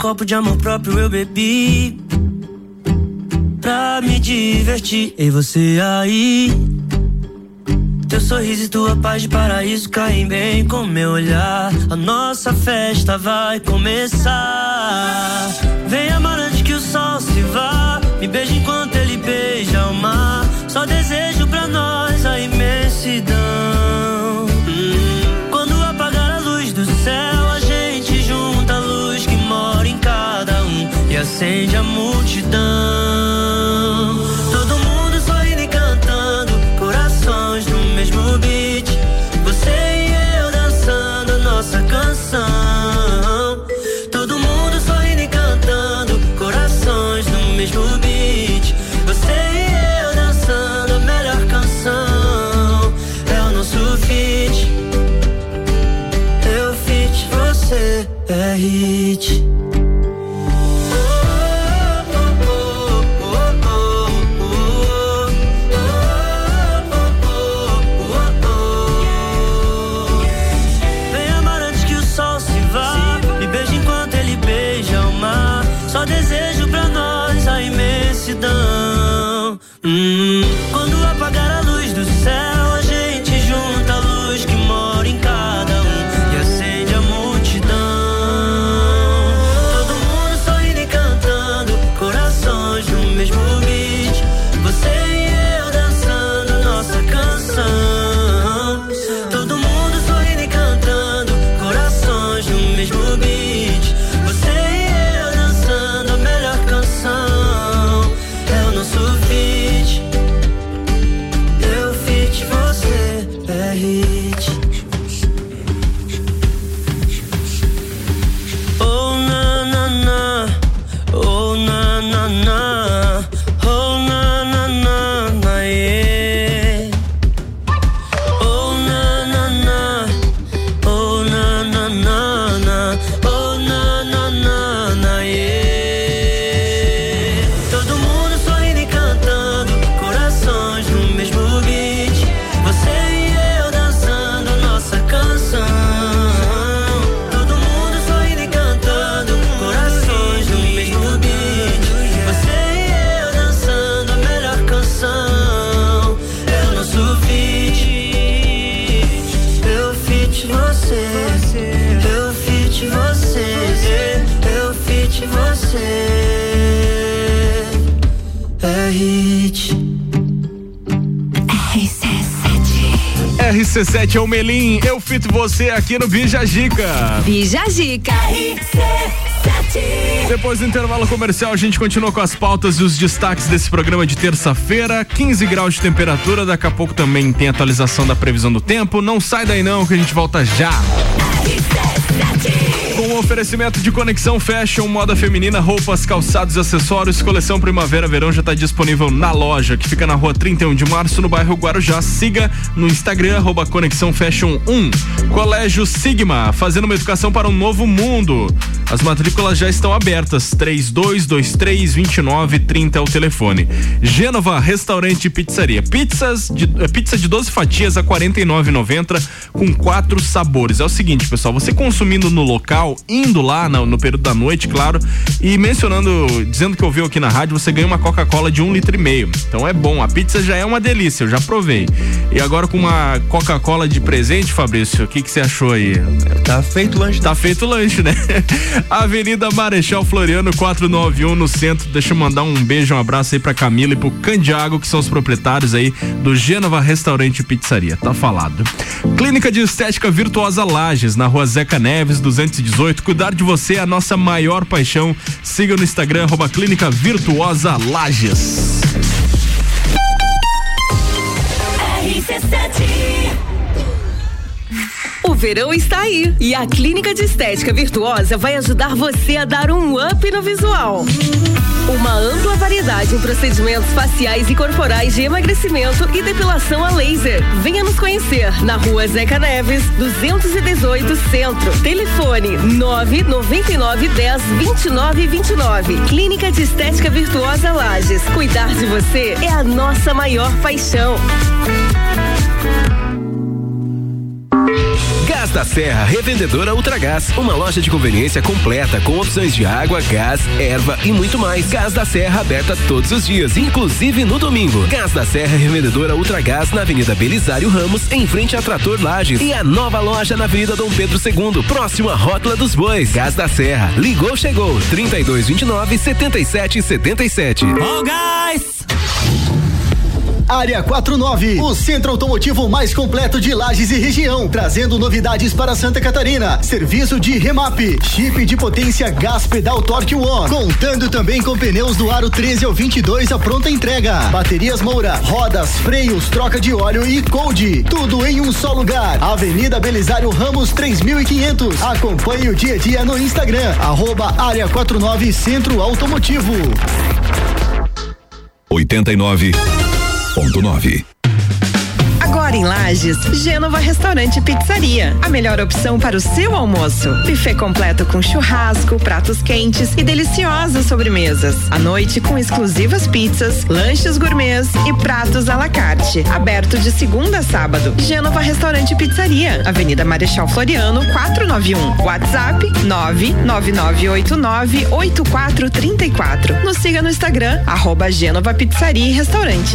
copo de amor próprio eu bebi Pra me divertir. E você aí Teu sorriso e tua paz de paraíso caem bem com meu olhar. A nossa festa vai começar. Vem amar antes que o sol se vá Me beija enquanto ele beija o mar. Só desejo pra nós a imensidão. acende a multidão. RC7 é o Melim, eu fito você aqui no Bija Gica. Bija Gica. Depois do intervalo comercial, a gente continua com as pautas e os destaques desse programa de terça-feira. 15 graus de temperatura, daqui a pouco também tem atualização da previsão do tempo. Não sai daí não, que a gente volta já. Oferecimento de Conexão Fashion, moda feminina, roupas, calçados e acessórios, coleção Primavera-Verão já está disponível na loja, que fica na rua 31 de março, no bairro Guarujá. Siga no Instagram, arroba Conexão Fashion 1. Colégio Sigma, fazendo uma educação para um novo mundo. As matrículas já estão abertas. 3223-2930 é o telefone. Gênova Restaurante e Pizzaria. Pizzas de, eh, pizza de 12 fatias a R$ 49,90 com quatro sabores. É o seguinte, pessoal, você consumindo no local, indo lá no, no período da noite, claro, e mencionando, dizendo que ouviu aqui na rádio, você ganha uma Coca-Cola de um litro e meio. Então é bom. A pizza já é uma delícia, eu já provei. E agora com uma Coca-Cola de presente, Fabrício, o que que você achou aí? Tá feito o lanche. Tá feito o lanche, né? Avenida Marechal Floriano 491 no centro. Deixa eu mandar um beijo, um abraço aí pra Camila e pro Candiago, que são os proprietários aí do Gênova Restaurante e Pizzaria. Tá falado. Clínica de Estética Virtuosa Lages, na rua Zeca Neves, 218. Cuidar de você é a nossa maior paixão. Siga no Instagram, arroba Clínica Virtuosa Lages. O verão está aí e a Clínica de Estética Virtuosa vai ajudar você a dar um up no visual. Uma ampla variedade em procedimentos faciais e corporais de emagrecimento e depilação a laser. Venha nos conhecer na rua Zeca Neves, 218 Centro. Telefone 999 10 29 29. Clínica de Estética Virtuosa Lages. Cuidar de você é a nossa maior paixão. Gás da Serra, revendedora Ultragás, uma loja de conveniência completa com opções de água, gás, erva e muito mais. Gás da Serra aberta todos os dias, inclusive no domingo. Gás da Serra, revendedora Ultragás na Avenida Belisário Ramos, em frente a Trator Lages e a nova loja na Avenida Dom Pedro II, próximo à Rótula dos Bois. Gás da Serra, ligou, chegou, 3229 7777. Ó, gás! Área 49, o centro automotivo mais completo de Lages e região, trazendo novidades para Santa Catarina. Serviço de remap, chip de potência gás pedal Torque One, contando também com pneus do aro 13 ao 22 a pronta entrega. Baterias Moura, rodas, freios, troca de óleo e cold. Tudo em um só lugar. Avenida Belisário Ramos 3500. Acompanhe o dia a dia no Instagram, arroba Área 49 Centro Automotivo. 89.9. Agora em Lages, Gênova Restaurante Pizzaria. A melhor opção para o seu almoço. Buffet completo com churrasco, pratos quentes e deliciosas sobremesas. À noite com exclusivas pizzas, lanches gourmets e pratos à la carte. Aberto de segunda a sábado. Gênova Restaurante Pizzaria. Avenida Marechal Floriano, 491. WhatsApp 999898434. Nos siga no Instagram, arroba Gênova Pizzaria e Restaurante.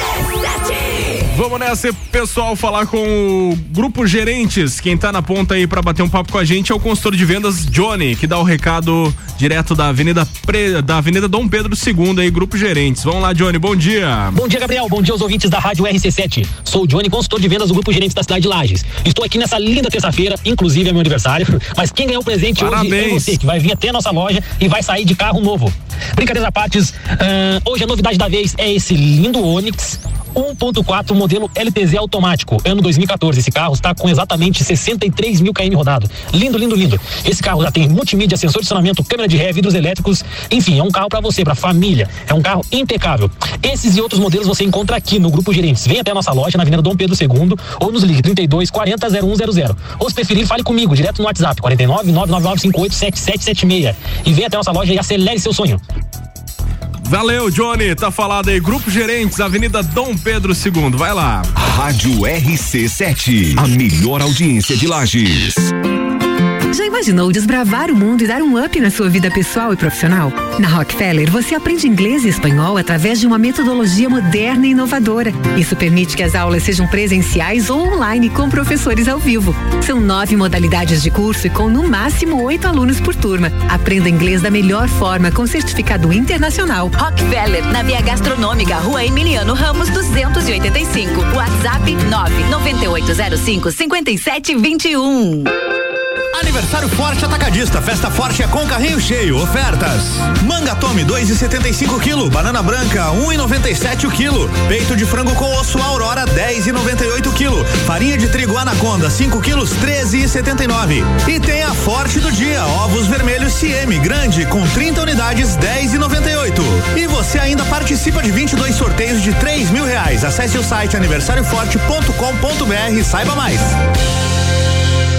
Vamos nessa, pessoal, falar com o Grupo Gerentes. Quem tá na ponta aí pra bater um papo com a gente é o consultor de vendas Johnny, que dá o recado direto da Avenida Pre... da Avenida Dom Pedro II aí, Grupo Gerentes. Vamos lá, Johnny, bom dia. Bom dia, Gabriel. Bom dia aos ouvintes da Rádio RC7. Sou o Johnny, consultor de vendas do Grupo Gerentes da cidade de Lages. Estou aqui nessa linda terça-feira, inclusive é meu aniversário, mas quem ganhou o presente hoje é Parabéns. você, que vai vir até a nossa loja e vai sair de carro novo. Brincadeiras à partes, ahn, hoje a novidade da vez é esse lindo Onix 1.4 modelo LTZ automático, ano 2014. Esse carro está com exatamente 63 mil km rodado. Lindo, lindo, lindo. Esse carro já tem multimídia, sensor de estacionamento, câmera de ré, vidros elétricos. Enfim, é um carro para você, para família. É um carro impecável. Esses e outros modelos você encontra aqui no Grupo Gerentes. Vem até a nossa loja na Avenida Dom Pedro II ou nos ligue 32 40 0100. Ou se preferir, fale comigo direto no WhatsApp 49 999 58 7776. E vem até a nossa loja e acelere seu sonho. Valeu, Johnny. Tá falado aí. Grupo Gerentes, Avenida Dom Pedro II. Vai lá. Rádio RC7. A melhor audiência de Lages. Já imaginou desbravar o mundo e dar um up na sua vida pessoal e profissional? Na Rockefeller, você aprende inglês e espanhol através de uma metodologia moderna e inovadora. Isso permite que as aulas sejam presenciais ou online com professores ao vivo. São nove modalidades de curso e com no máximo oito alunos por turma. Aprenda inglês da melhor forma com certificado internacional. Rockefeller, na Via Gastronômica, Rua Emiliano Ramos 285. WhatsApp 99805 5721. Aniversário Forte Atacadista, festa forte é com carrinho cheio, ofertas. Manga Tome 2,75 kg, banana branca 1,97 o quilo, peito de frango com osso Aurora 10,98 kg, farinha de trigo Anaconda 5 quilos 13,79. E tem a Forte do dia, ovos vermelhos CM grande com 30 unidades 10,98. E você ainda participa de 22 sorteios de 3 mil reais. Acesse o site aniversarioforte.com.br e saiba mais.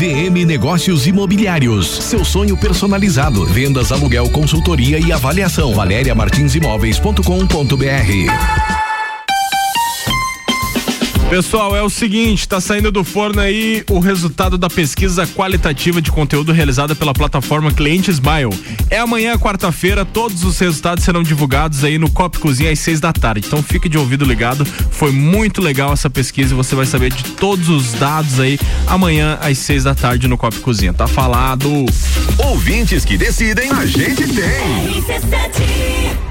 VM Negócios Imobiliários. Seu sonho personalizado. Vendas, aluguel, consultoria e avaliação. valeriamartinsimóveis.com.br. Pessoal, é o seguinte, tá saindo do forno aí o resultado da pesquisa qualitativa de conteúdo realizada pela plataforma Cliente Smile. É amanhã, quarta-feira, todos os resultados serão divulgados aí no Cop Cozinha às seis da tarde. Então fique de ouvido ligado. Foi muito legal essa pesquisa e você vai saber de todos os dados aí amanhã às seis da tarde no Cop Cozinha. Tá falado. Ouvintes que decidem, a gente tem.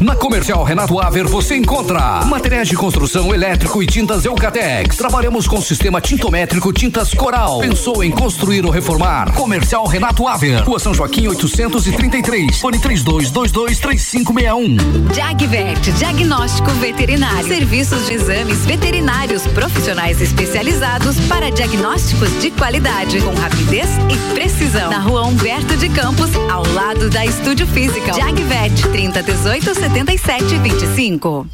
Na Comercial Renato Aver você encontra materiais de construção elétrico e tintas Eucatex. Trabalhamos com sistema tintométrico Tintas Coral. Pensou em construir ou reformar? Comercial Renato Aver. Rua São Joaquim 833. Fone 32223561. Jagvet, diagnóstico veterinário. Serviços de exames veterinários profissionais especializados para diagnósticos de qualidade, com rapidez e precisão. Na rua Humberto de Campos, ao lado da Estúdio Física. Jagvet, 3018 7725.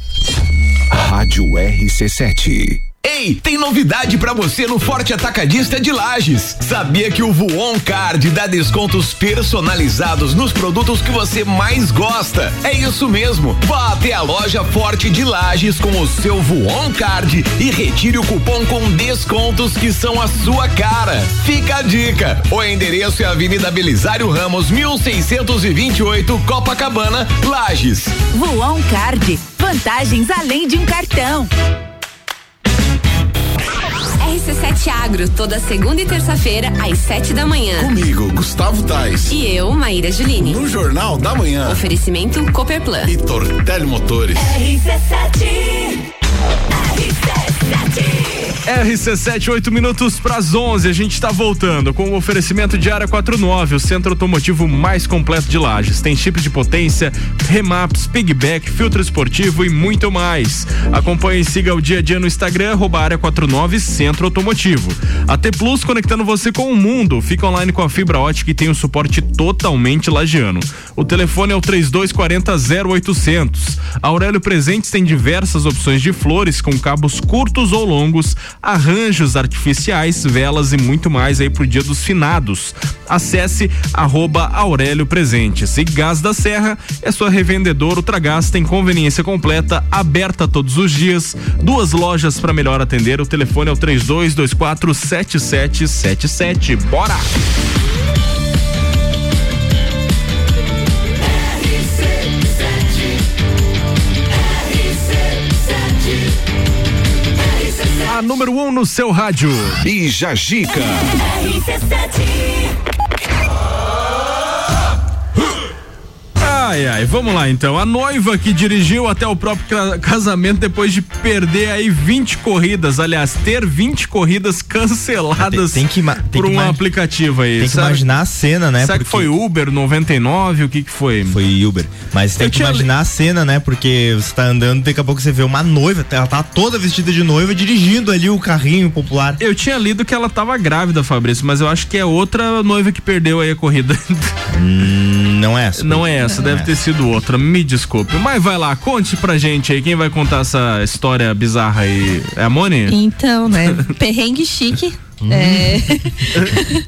Rádio RC7. Ei, tem novidade pra você no Forte Atacadista de Lages. Sabia que o Voon Card dá descontos personalizados nos produtos que você mais gosta? É isso mesmo. Vá até a loja Forte de Lages com o seu Voon Card e retire o cupom com descontos que são a sua cara. Fica a dica. O endereço é Avenida Belisário Ramos, 1628, Copacabana, Lages. Voon Card. Vantagens além de um cartão. RC7 Agro, toda segunda e terça-feira, às sete da manhã. Comigo, Gustavo Tais. E eu, Maíra Juline. No Jornal da Manhã. Oferecimento Cooperplan. E Tortelli Motores. RC7. RC7, 8 minutos para as 11. A gente está voltando com o oferecimento de Área 49, o centro automotivo mais completo de Lages. Tem chip de potência, remaps, pigback, filtro esportivo e muito mais. Acompanhe e siga o dia a dia no Instagram, Área 49 Centro Automotivo. A T Plus conectando você com o mundo. Fica online com a fibra ótica e tem o suporte totalmente lagiano. O telefone é o 3240 0800. A Aurélio Presentes tem diversas opções de flores com cabos curtos ou longos, arranjos artificiais, velas e muito mais aí pro dia dos finados. Acesse arroba Aurélio Presentes. E Gás da Serra é sua revendedora Ultragás, tem conveniência completa, aberta todos os dias, duas lojas para melhor atender. O telefone é o 3224 7777. Bora! A número 1 um no seu rádio. E Jajica. Ai, ai, vamos lá então. A noiva que dirigiu até o próprio ca- casamento depois de perder aí 20 corridas, aliás, ter 20 corridas canceladas Tem- tem que tem por um aplicativo aí. Tem que Será- imaginar a cena, né? Será que foi Uber 99? O que que foi? Foi Uber. Mas tem Eu que tinha imaginar a cena, né? Porque você tá andando, daqui a pouco você vê uma noiva, ela tá toda vestida de noiva, dirigindo ali o carrinho popular. Eu tinha lido que ela tava grávida, Fabrício, mas eu acho que é outra noiva que perdeu aí a corrida. Hum, não é essa. Não é essa, Não deve ter sido outra. Me desculpe. Mas vai lá, conte pra gente aí. Quem vai contar essa história bizarra aí? É a Moni? Então, né? Perrengue chique. É,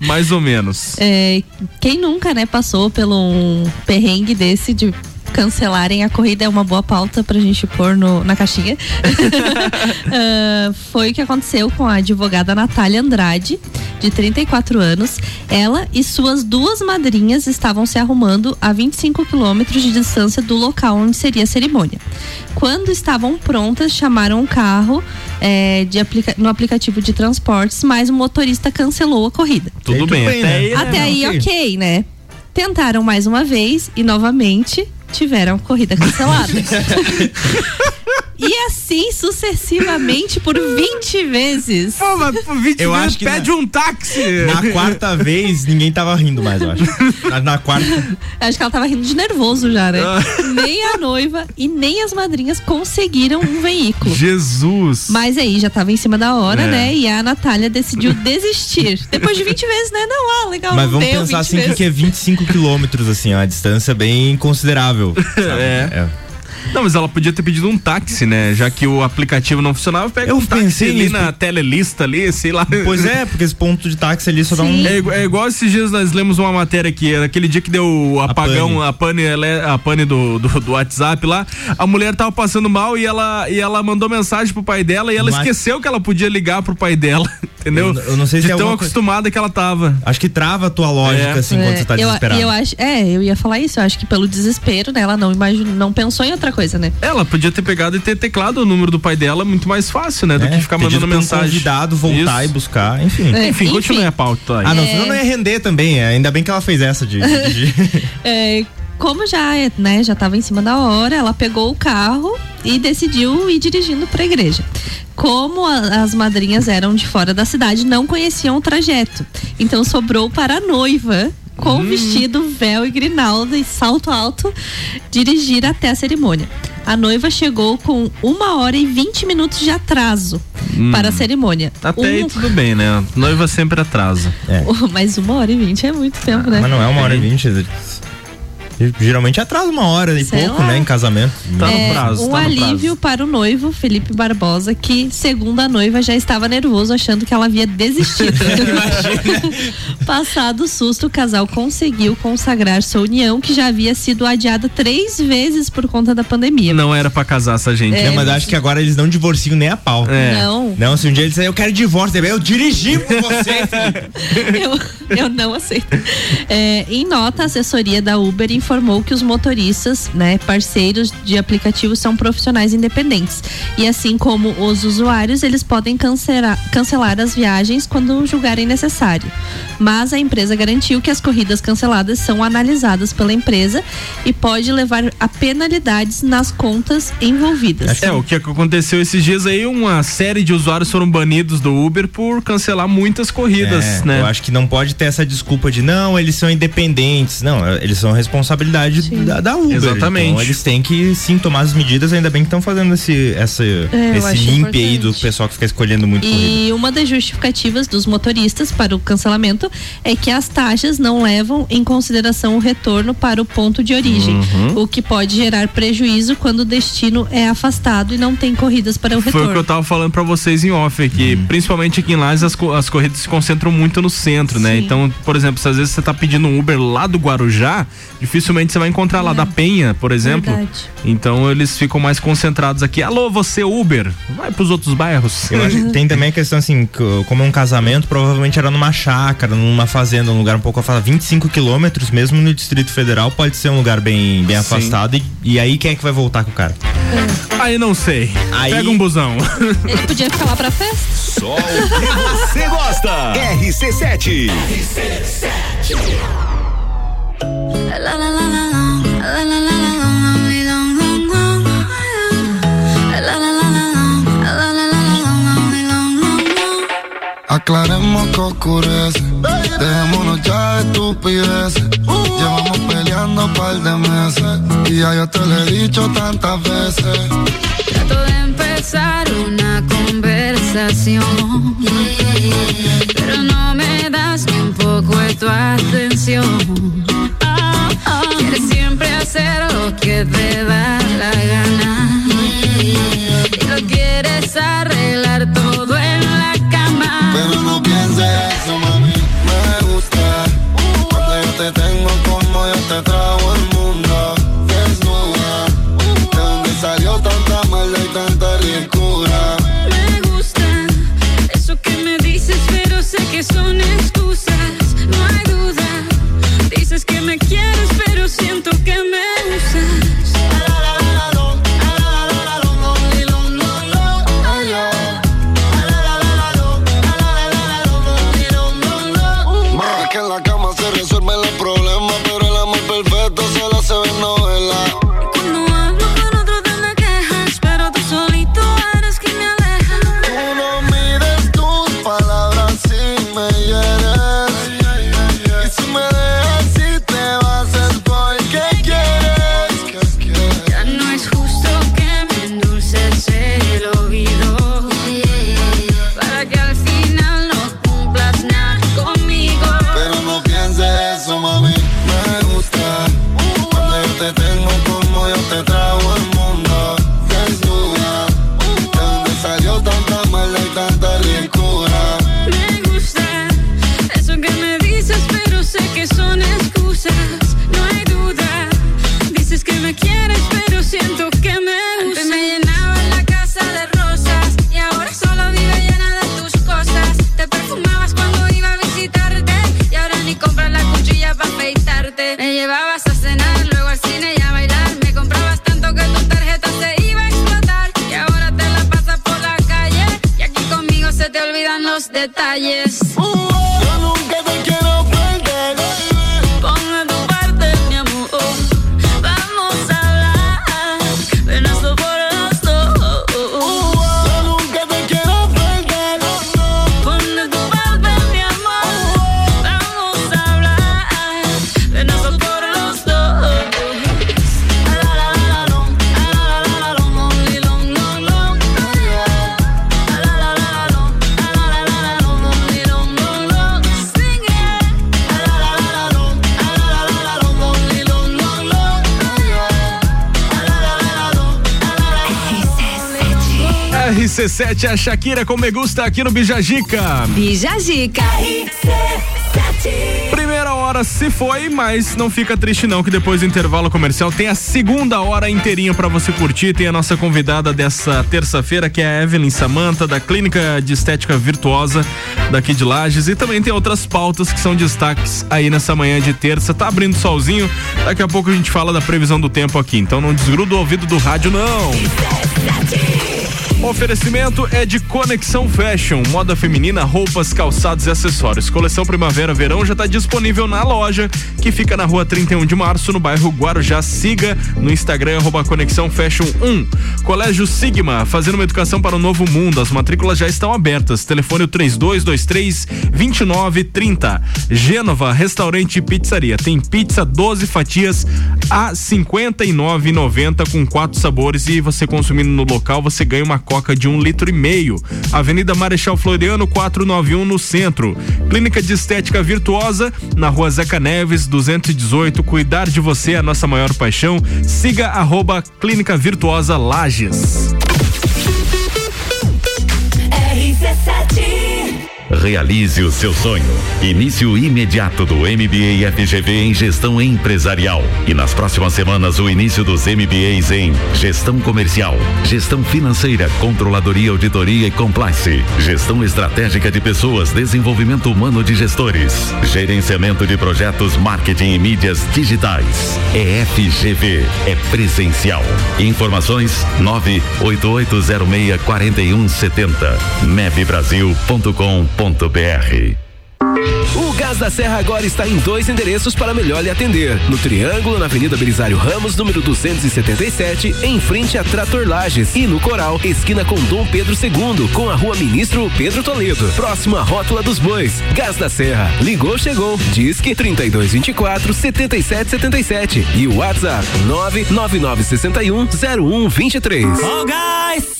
Mais ou menos. é, quem nunca, né, passou pelo um perrengue desse de cancelarem a corrida é uma boa pauta pra gente pôr no, na caixinha. Ah, foi o que aconteceu com a advogada Natália Andrade, de 34 anos. Ela e suas duas madrinhas estavam se arrumando a 25 quilômetros de distância do local onde seria a cerimônia. Quando estavam prontas, chamaram um carro é, de aplica- no aplicativo de transportes, mas o motorista cancelou a corrida. Tudo Tudo bem, bem, até né? aí. né? Até aí, ok, né? Tentaram mais uma vez e novamente tiveram corrida cancelada. e assim sucessivamente por 20 vezes. Pô, mas por 20 Eu vezes acho que pede um táxi. Na quarta vez, ninguém tava rindo mais, eu acho. Na, na quarta. Acho que ela tava rindo de nervoso já, né? nem a noiva e nem as madrinhas conseguiram um veículo. Jesus. Mas aí já tava em cima da hora, É. né? E a Natália decidiu desistir. Depois de 20 vezes, né? Não, ah, legal, Mas vamos pensar 20 assim vezes. que é 25 quilômetros, assim, ó, uma distância bem considerável. sabe? É. Não, mas ela podia ter pedido um táxi, né? Já que o aplicativo não funcionava, pega Eu um táxi pensei ali nisso. na telelista ali, sei lá. Pois é, porque esse ponto de táxi ali só dá um. É, é igual esses dias nós lemos uma matéria aqui, aquele dia que deu o apagão, a pane, ela é- a pane do, do, do WhatsApp lá, a mulher tava passando mal e ela, e ela mandou mensagem pro pai dela e ela Mas- esqueceu que ela podia ligar pro pai dela, entendeu? Eu- eu não sei se De é tão alguma coisa- acostumada que ela tava. Acho que trava a tua lógica, É. assim, quando É, você tá eu, desesperado. eu acho, é, eu ia falar isso. Eu acho que pelo desespero, né? Ela não imaginou, não pensou em outra coisa, né? Ela podia ter pegado e ter teclado o número do pai dela muito mais fácil, né? Do É, que ficar mandando um mensagem. convidado voltar Isso. e buscar, enfim. É, Enfim, enfim. continue a pauta aí. Ah, não, É. senão não ia render também. é, Ainda bem que ela fez essa de. de- de- É, como já, né, já tava em cima da hora, ela pegou o carro e decidiu ir dirigindo pra igreja. Como a- as madrinhas eram de fora da cidade, não conheciam o trajeto. Então sobrou para a noiva, com vestido, véu e grinalda e salto alto, dirigir até a cerimônia. A noiva chegou com uma hora e 20 minutos de atraso Hum. para a cerimônia. Até Um- aí tudo bem, né? Noiva sempre atrasa. É. Mas uma hora e vinte é muito tempo, né? Mas não é uma hora e vinte. Geralmente atrasa uma hora e Sei pouco, lá. né? Em casamento. Tá É, no prazo. um tá no alívio para o noivo, Felipe Barbosa, que, segundo a noiva, já estava nervoso, achando que ela havia desistido. Passado o susto, o casal conseguiu consagrar sua união, que já havia sido adiada três vezes por conta da pandemia. Não era pra casar essa gente. É, Não, mas acho que agora eles não divorciam nem a pau. É. Não. Não, se um dia eles disserem, eu quero divórcio, eu dirigi por você, eu, eu não aceito. É, em nota, a assessoria da Uber informou que os motoristas, né, parceiros de aplicativos são profissionais independentes. E assim como os usuários, eles podem cancelar, cancelar as viagens quando julgarem necessário. Mas a empresa garantiu que as corridas canceladas são analisadas pela empresa e pode levar a penalidades nas contas envolvidas. É, o que aconteceu esses dias aí, uma série de usuários foram banidos do Uber por cancelar muitas corridas, É, né? Eu acho que não pode ter essa desculpa de não, eles são independentes. Não, eles são responsabilidade da, da Uber. Exatamente. Então eles têm que sim tomar as medidas, ainda bem que estão fazendo esse, essa, É, esse limpe aí do pessoal que fica escolhendo muito corrida. E uma das justificativas dos motoristas para o cancelamento é que as taxas não levam em consideração o retorno para o ponto de origem, Uhum. o que pode gerar prejuízo quando o destino é afastado e não tem corridas para o Foi o que eu retorno. tava falando pra vocês em off aqui. Uhum. Principalmente aqui em Lages, as, as corridas se concentram muito no centro, né? Sim. Então, por exemplo, se às vezes você tá pedindo um Uber lá do Guarujá, dificilmente você vai encontrar lá é. da Penha, por exemplo. Verdade. Então eles ficam mais concentrados aqui. Alô, você Uber, vai pros outros bairros. Eu acho que tem também a questão assim, como é um casamento, provavelmente era numa chácara, numa fazenda, um lugar um pouco afastado, 25 quilômetros, mesmo no Distrito Federal, pode ser um lugar bem, bem afastado. E, e, aí quem é que vai voltar com o cara? É. Aí não sei. Aí... Pega um busão. Ele podia ficar lá pra festa. Só o que você gosta. RC7. RC7. Aclaremos que oscurece, dejémonos ya de estupideces. Llevamos peleando un par de meses y ya yo te lo he dicho tantas veces. Empezar una conversación, pero no me das ni un poco de tu atención. Quieres siempre hacer lo que te da la gana y lo quieres arreglar todo en la cama. Pero no pienses eso, mami. Me gusta. Cuando yo te tengo como yo te trago RC7, a Shakira com Me Gusta aqui no Bijagica. Bijagica. Primeira hora se foi, mas não fica triste não, que depois do intervalo comercial tem a segunda hora inteirinha pra você curtir. Tem a nossa convidada dessa terça-feira, que é a Evelyn Samanta, da Clínica de Estética Virtuosa daqui de Lages. E também tem outras pautas que são destaques aí nessa manhã de terça. Tá abrindo solzinho, daqui a pouco a gente fala da previsão do tempo aqui. Então não desgruda o ouvido do rádio, não. Oferecimento é de Conexão Fashion, moda feminina, roupas, calçados e acessórios. Coleção Primavera-Verão já está disponível na loja, que fica na rua 31 de março, no bairro Guarujá. Siga no Instagram, arroba Conexão Fashion 1. Colégio Sigma, fazendo uma educação para o novo mundo. As matrículas já estão abertas. Telefone o 3223 2930. Gênova, restaurante e pizzaria. Tem pizza 12 fatias a 59,90 com quatro sabores e você consumindo no local, você ganha uma coca de um litro e meio. Avenida Marechal Floriano 491 no centro. Clínica de Estética Virtuosa na Rua Zeca Neves 218. Cuidar de você é a nossa maior paixão. Siga arroba Clínica Virtuosa Lages. Realize o seu sonho. Início imediato do MBA FGV em Gestão Empresarial. E nas próximas semanas, o início dos MBAs em Gestão Comercial, Gestão Financeira, Controladoria, Auditoria e Compliance, Gestão Estratégica de Pessoas, Desenvolvimento Humano de Gestores, Gerenciamento de Projetos, Marketing e Mídias Digitais. É FGV, é presencial. Informações 988064170 mebbrasil.com.br O Gás da Serra agora está em dois endereços para melhor lhe atender. No Triângulo, na Avenida Belisário Ramos, número 277, em frente a Trator Lages. E no Coral, esquina com Dom Pedro II, com a rua Ministro Pedro Toledo. Próximo à Rótula dos Bois. Gás da Serra. Ligou, chegou. Disque 3224 7777. E o WhatsApp 99961 0123.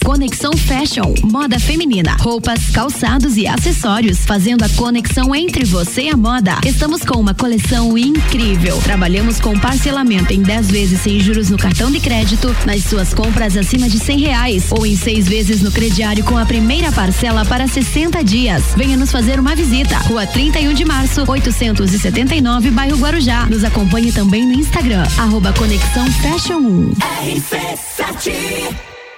Conexão Fashion, moda feminina, roupas, calçados e acessórios, fazendo a conexão entre você e a moda. Estamos com uma coleção incrível. Trabalhamos com parcelamento em 10 vezes sem juros no cartão de crédito, nas suas compras acima de 100 reais ou em seis vezes no crediário com a primeira parcela para 60 dias. Venha nos fazer uma visita. Rua 31 de março, 879, bairro Guarujá. Nos acompanhe também no Instagram, arroba Conexão Fashion 1.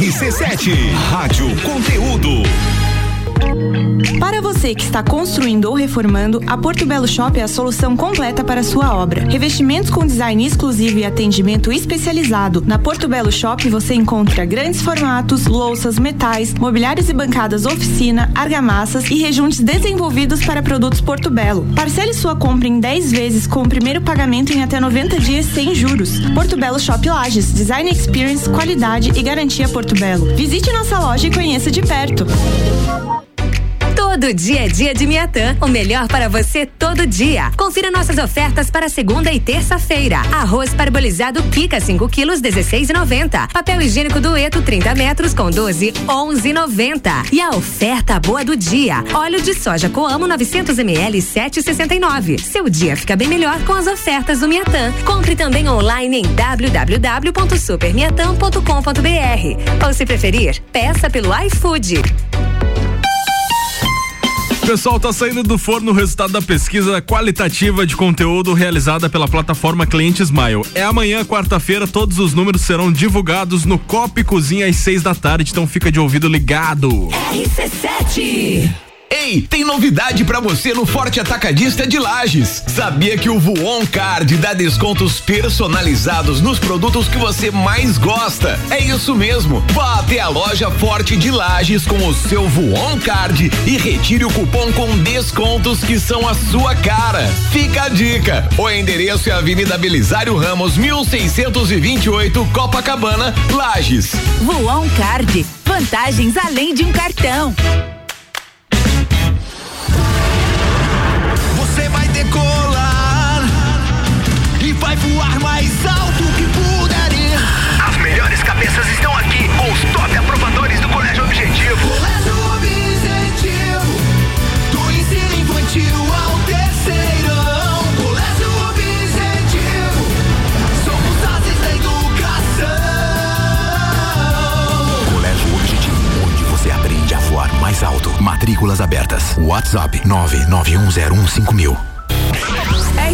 RC7 Rádio Conteúdo. Para você que está construindo ou reformando, a Porto Belo Shop é a solução completa para sua obra. Revestimentos com design exclusivo e atendimento especializado. Na Porto Belo Shop você encontra grandes formatos, louças, metais, mobiliários e bancadas oficina, argamassas e rejuntes desenvolvidos para produtos Porto Belo. Parcele sua compra em 10 vezes com o primeiro pagamento em até 90 dias sem juros. Porto Belo Shop Lages, design experience, qualidade e garantia Porto Belo. Visite nossa loja e conheça de perto. Todo dia é dia de Miatã. O melhor para você todo dia. Confira nossas ofertas para segunda e terça-feira. Arroz parbolizado Kika 5 quilos 16,90. Papel higiênico Dueto 30 metros com 12 11,90. E a oferta boa do dia. Óleo de soja Coamo 900 ml 7,69. Seu dia fica bem melhor com as ofertas do Miatã. Compre também online em www.supermiatã.com.br. Ou se preferir, peça pelo iFood. Pessoal, tá saindo do forno o resultado da pesquisa qualitativa de conteúdo realizada pela plataforma Cliente Smile. É amanhã, quarta-feira, todos os números serão divulgados no Copa e Cozinha às seis da tarde, então fica de ouvido ligado. RC7 Ei, tem novidade pra você no Forte Atacadista de Lages. Sabia que o Voon Card dá descontos personalizados nos produtos que você mais gosta? É isso mesmo. Vá até a loja Forte de Lages com o seu Voon Card e retire o cupom com descontos que são a sua cara. Fica a dica. O endereço é Avenida Belisário Ramos, 1628, Copacabana, Lages. Voon Card. Vantagens além de um cartão. Decolar e vai voar mais alto que puder ir. As melhores cabeças estão aqui com os top aprovadores do Colégio Objetivo. Colégio Objetivo, do ensino infantil ao terceirão. Colégio Objetivo, somos ases da educação. Colégio Objetivo, onde você aprende a voar mais alto. Matrículas abertas. WhatsApp 991015000.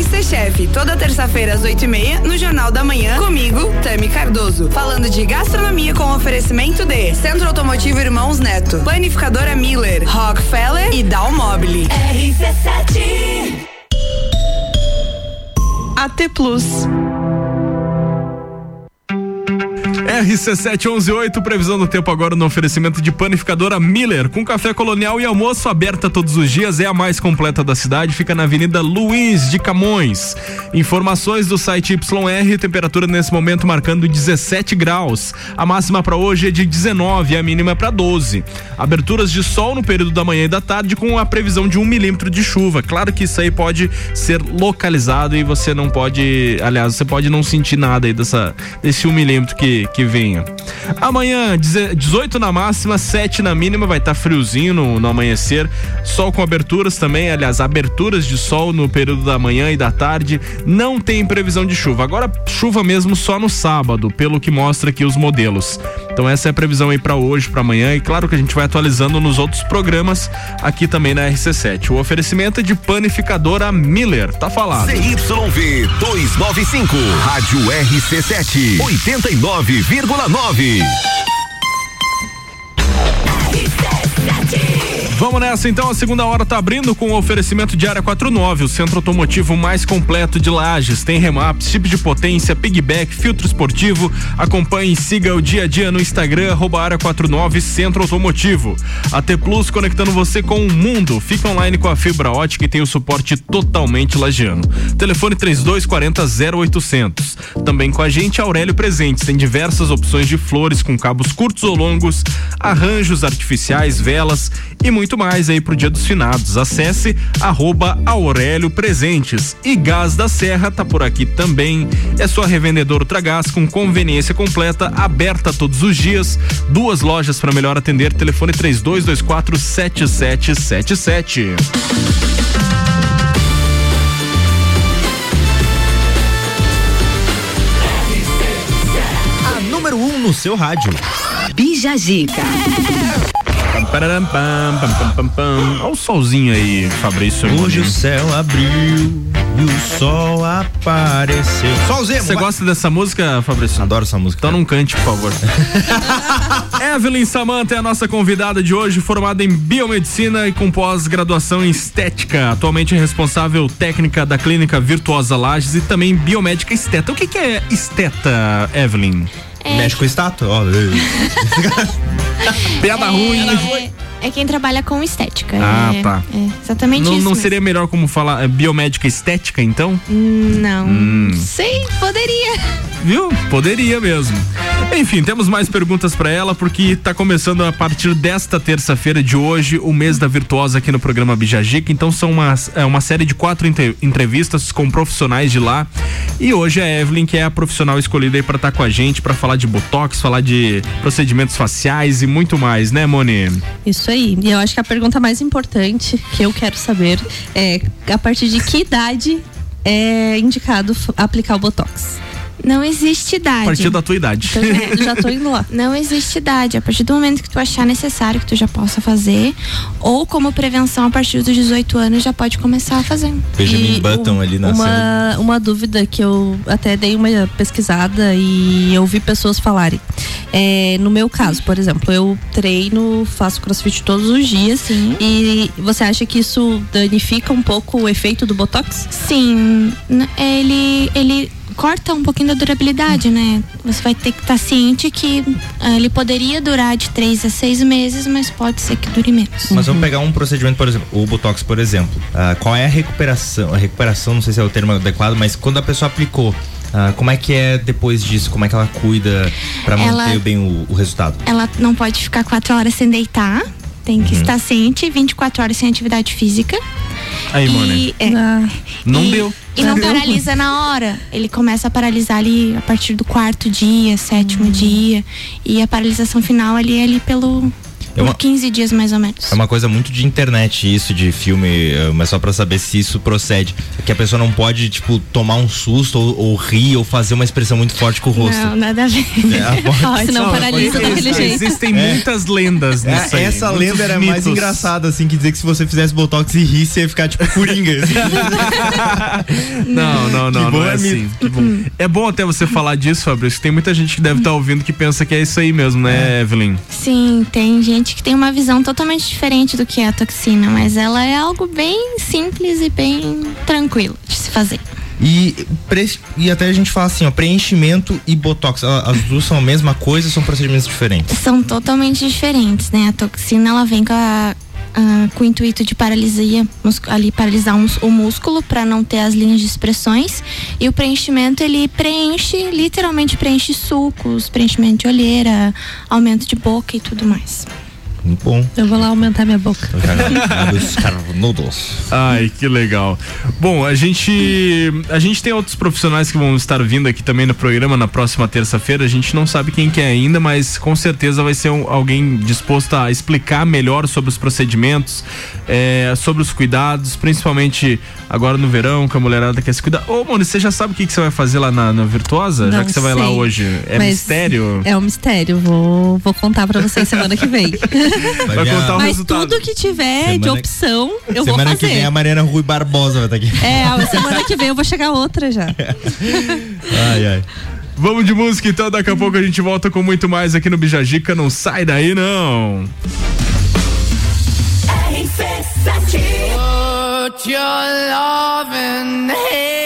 RC Chef, toda terça-feira às 8 e meia, no Jornal da Manhã, comigo, Tami Cardoso. Falando de gastronomia com oferecimento de Centro Automotivo Irmãos Neto, Planificadora Miller, Rockefeller e Dalmobile. RC7 AT Plus. RC7118, previsão do tempo agora no oferecimento de panificadora Miller, com café colonial e almoço aberta todos os dias, é a mais completa da cidade, fica na Avenida Luiz de Camões. Informações do site YR, temperatura nesse momento marcando 17 graus. A máxima para hoje é de 19 e a mínima para 12. Aberturas de sol no período da manhã e da tarde com a previsão de um milímetro de chuva. Claro que isso aí pode ser localizado e você não pode, aliás, você pode não sentir nada aí dessa, desse um milímetro que, que venha. Amanhã, deze- 18 na máxima, 7 na mínima, vai estar friozinho no, no amanhecer. Sol com aberturas também, aliás, aberturas de sol no período da manhã e da tarde. Não tem previsão de chuva. Agora, chuva mesmo só no sábado, pelo que mostra aqui os modelos. Então, essa é a previsão aí para hoje, para amanhã. E claro que a gente vai atualizando nos outros programas aqui também na RC7. O oferecimento é de panificadora Miller. Tá falado. CYV 295, Rádio RC7, 89,9. Vamos nessa então, a segunda hora tá abrindo com o oferecimento de área 49, o centro automotivo mais completo de Lages. Tem remaps, chip de potência, pigback, filtro esportivo. Acompanhe e siga o dia a dia no Instagram, arroba área 49 Centro Automotivo. A T Plus conectando você com o mundo. Fica online com a fibra ótica e tem o suporte totalmente lagiano. Telefone 3240 0800. Também com a gente, Aurélio Presentes. Tem diversas opções de flores com cabos curtos ou longos, arranjos artificiais, velas e muito mais aí pro Dia dos Finados. Acesse arroba Aurélio Presentes. E Gás da Serra tá por aqui também. É sua revendedora Ultragás com conveniência completa, aberta todos os dias. Duas lojas para melhor atender. Telefone 3224 7777. A número 1 um no seu rádio. Bija Gica. Olha o solzinho aí, Fabrício. Hoje o céu abriu e o sol apareceu. Solzinho, Você gosta dessa música, Fabrício? Adoro essa música. Então não cante, por favor. Evelyn Samanta é a nossa convidada de hoje, formada em biomedicina e com pós-graduação em estética. Atualmente é responsável técnica da clínica Virtuosa Lages e também biomédica esteta. O que, que é esteta, Evelyn? Mexe com estátua, ó. Piada ruim. É, é quem trabalha com estética. Ah, é, tá. É exatamente Não, isso. não mesmo. seria melhor como falar é, biomédica estética, então? Não. Hum. Sei, poderia. Viu? Poderia mesmo. Enfim, temos mais perguntas pra ela porque tá começando a partir desta terça-feira de hoje o mês da virtuosa aqui no programa Bijagica. Então são uma, é uma série de quatro entre- entrevistas com profissionais de lá. E hoje é a Evelyn que é a profissional escolhida aí pra estar com a gente pra falar de botox, falar de procedimentos faciais e muito mais, né, Moni? Isso aí. E eu acho que a pergunta mais importante que eu quero saber é a partir de que idade é indicado aplicar o Botox? Não existe idade. A partir da tua idade. Então, já, já tô indo lá. Não existe idade. A partir do momento que tu achar necessário que tu já possa fazer, ou como prevenção a partir dos 18 anos já pode começar a fazer. Benjamin E Button um- ali na cena. uma, uma dúvida que eu até dei uma pesquisada e eu vi pessoas falarem. É, no meu caso, por exemplo, eu treino, faço crossfit todos os dias. E você acha que isso danifica um pouco o efeito do Botox? Sim, ele, ele corta um pouquinho da durabilidade, né? Você vai ter que estar ciente que ah, ele poderia durar de três a seis meses, mas pode ser que dure menos. Mas vamos pegar um procedimento, por exemplo, o Botox, por exemplo. Ah, qual é a recuperação? A recuperação, não sei se é o termo adequado, mas quando a pessoa aplicou, ah, como é que é depois disso? Como é que ela cuida pra Ela- manter bem o, o resultado? Ela não pode ficar quatro horas sem deitar, tem que Uhum. estar ciente, 24 horas sem atividade física. Aí, e, Moni. é, Não e- deu. E não paralisa na hora. Ele começa a paralisar ali a partir do quarto dia, sétimo dia. E a paralisação final ali é ali pelo. É uma- por 15 dias mais ou menos. É uma coisa muito de internet isso, de filme, eh, mas só pra saber se isso procede. Que a pessoa não pode, tipo, tomar um susto ou, ou rir ou fazer uma expressão muito forte com o rosto. Não, nada a ver. É, pode-. Senão paralisa porque daquele jeito. Existem É. muitas lendas É, nisso aí, essa muitos lenda era mais mitos. engraçada, assim, que dizer que se você fizesse botox e risse, ia ficar tipo coringa. assim. Não, não, não, Que bom não é é assim. bom. É bom até você falar disso, Fabrício. Tem muita gente que deve estar ouvindo que pensa que é isso aí mesmo, né, Evelyn? Sim, tem gente que tem uma visão totalmente diferente do que é a toxina, mas ela é algo bem simples e bem tranquilo de se fazer. E, e até a gente fala assim, ó, preenchimento e botox, as duas são a mesma coisa, são procedimentos diferentes. São totalmente diferentes, né? A toxina ela vem com, a- com o intuito de paralisia, ali paralisar o músculo para não ter as linhas de expressões. E o preenchimento ele preenche, literalmente preenche sucos, preenchimento de olheira, aumento de boca e tudo mais. Muito bom. Eu vou lá aumentar minha boca. Os carnudos. Ai, que legal. Bom, a gente a gente tem outros profissionais que vão estar vindo aqui também no programa na próxima terça-feira. A gente não sabe quem que é ainda, mas com certeza vai ser um- alguém disposto a explicar melhor sobre os procedimentos, é, sobre os cuidados, principalmente agora no verão, que a mulherada quer se cuidar. Ô, Moni, você já sabe o que, que você vai fazer lá na, na Virtuosa? já Não que você vai lá hoje. É mistério? É um mistério. Vou, vou contar pra vocês semana que vem. Vai contar o Mas resultado. tudo que tiver de Semana- opção, eu vou Semana fazer. que vem a Mariana Rui Barbosa vai estar aqui. É, a semana que vem eu vou chegar outra já. Ai, ai. Vamos de música então, daqui a pouco a gente volta com muito mais aqui no Bijagica. Não sai daí, não. Put your loving hand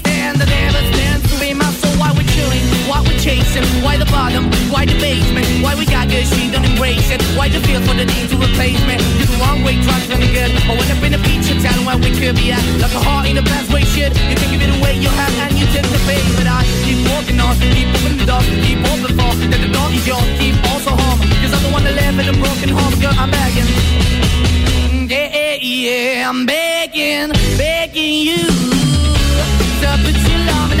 chilling? Why we chasing? Why the bottom? Why the basement? Why we got good, she don't embrace it? Why the feel for the need to replace me? You're the wrong way, trying to good. I went up in a feature town where we could be at. Like a heart in the best way, shit. You can give it away, you have, and you take to bait. But I keep walking on, keep opening the door, keep open for. That the door is yours, keep also home. Cause I'm the one that live in a broken home, girl, I'm begging. Yeah, yeah, yeah, I'm begging, begging you to put your love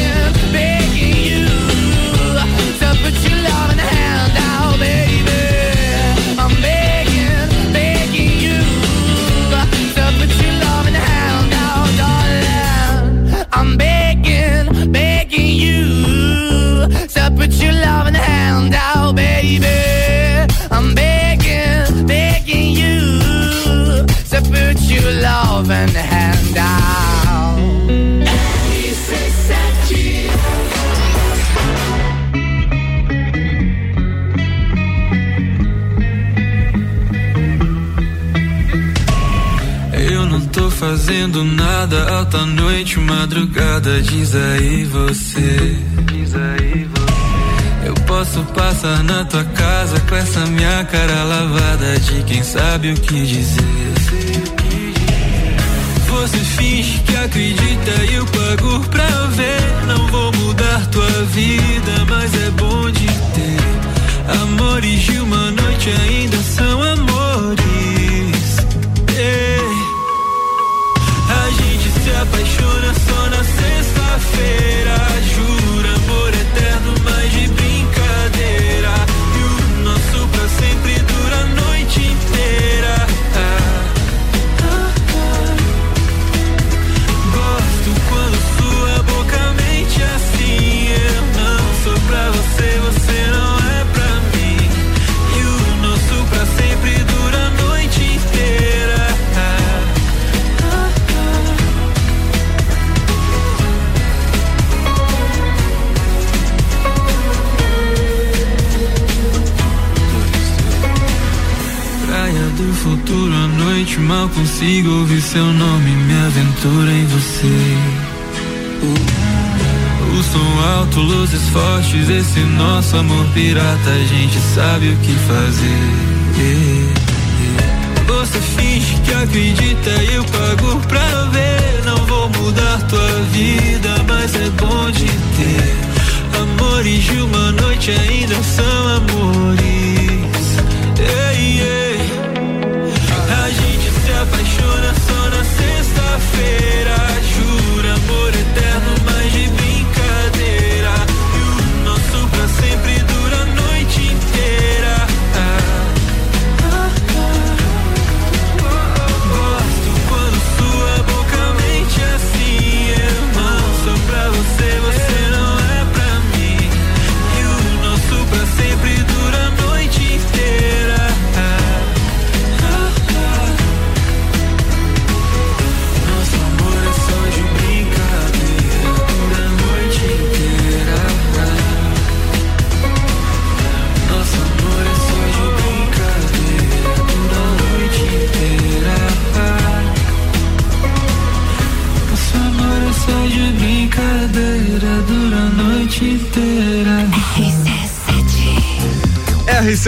So put your love in the hand out, baby. I'm begging, begging you. So put your love in the hand out. Fazendo nada alta noite, madrugada, diz aí você. Diz aí você. Eu posso passar na tua casa com essa minha cara lavada de quem sabe o que dizer. Você finge que acredita e eu pago pra ver. Não vou mudar tua vida, mas é bom de ter. Amores de uma noite ainda são amores. Na sexta-feira. Mal consigo ouvir seu nome, me aventura em você. O, som alto, luzes fortes, esse nosso amor pirata, a gente sabe o que fazer. Você finge que acredita e eu pago pra ver. Não vou mudar tua vida, mas é bom de ter. Amores de uma noite ainda são amores.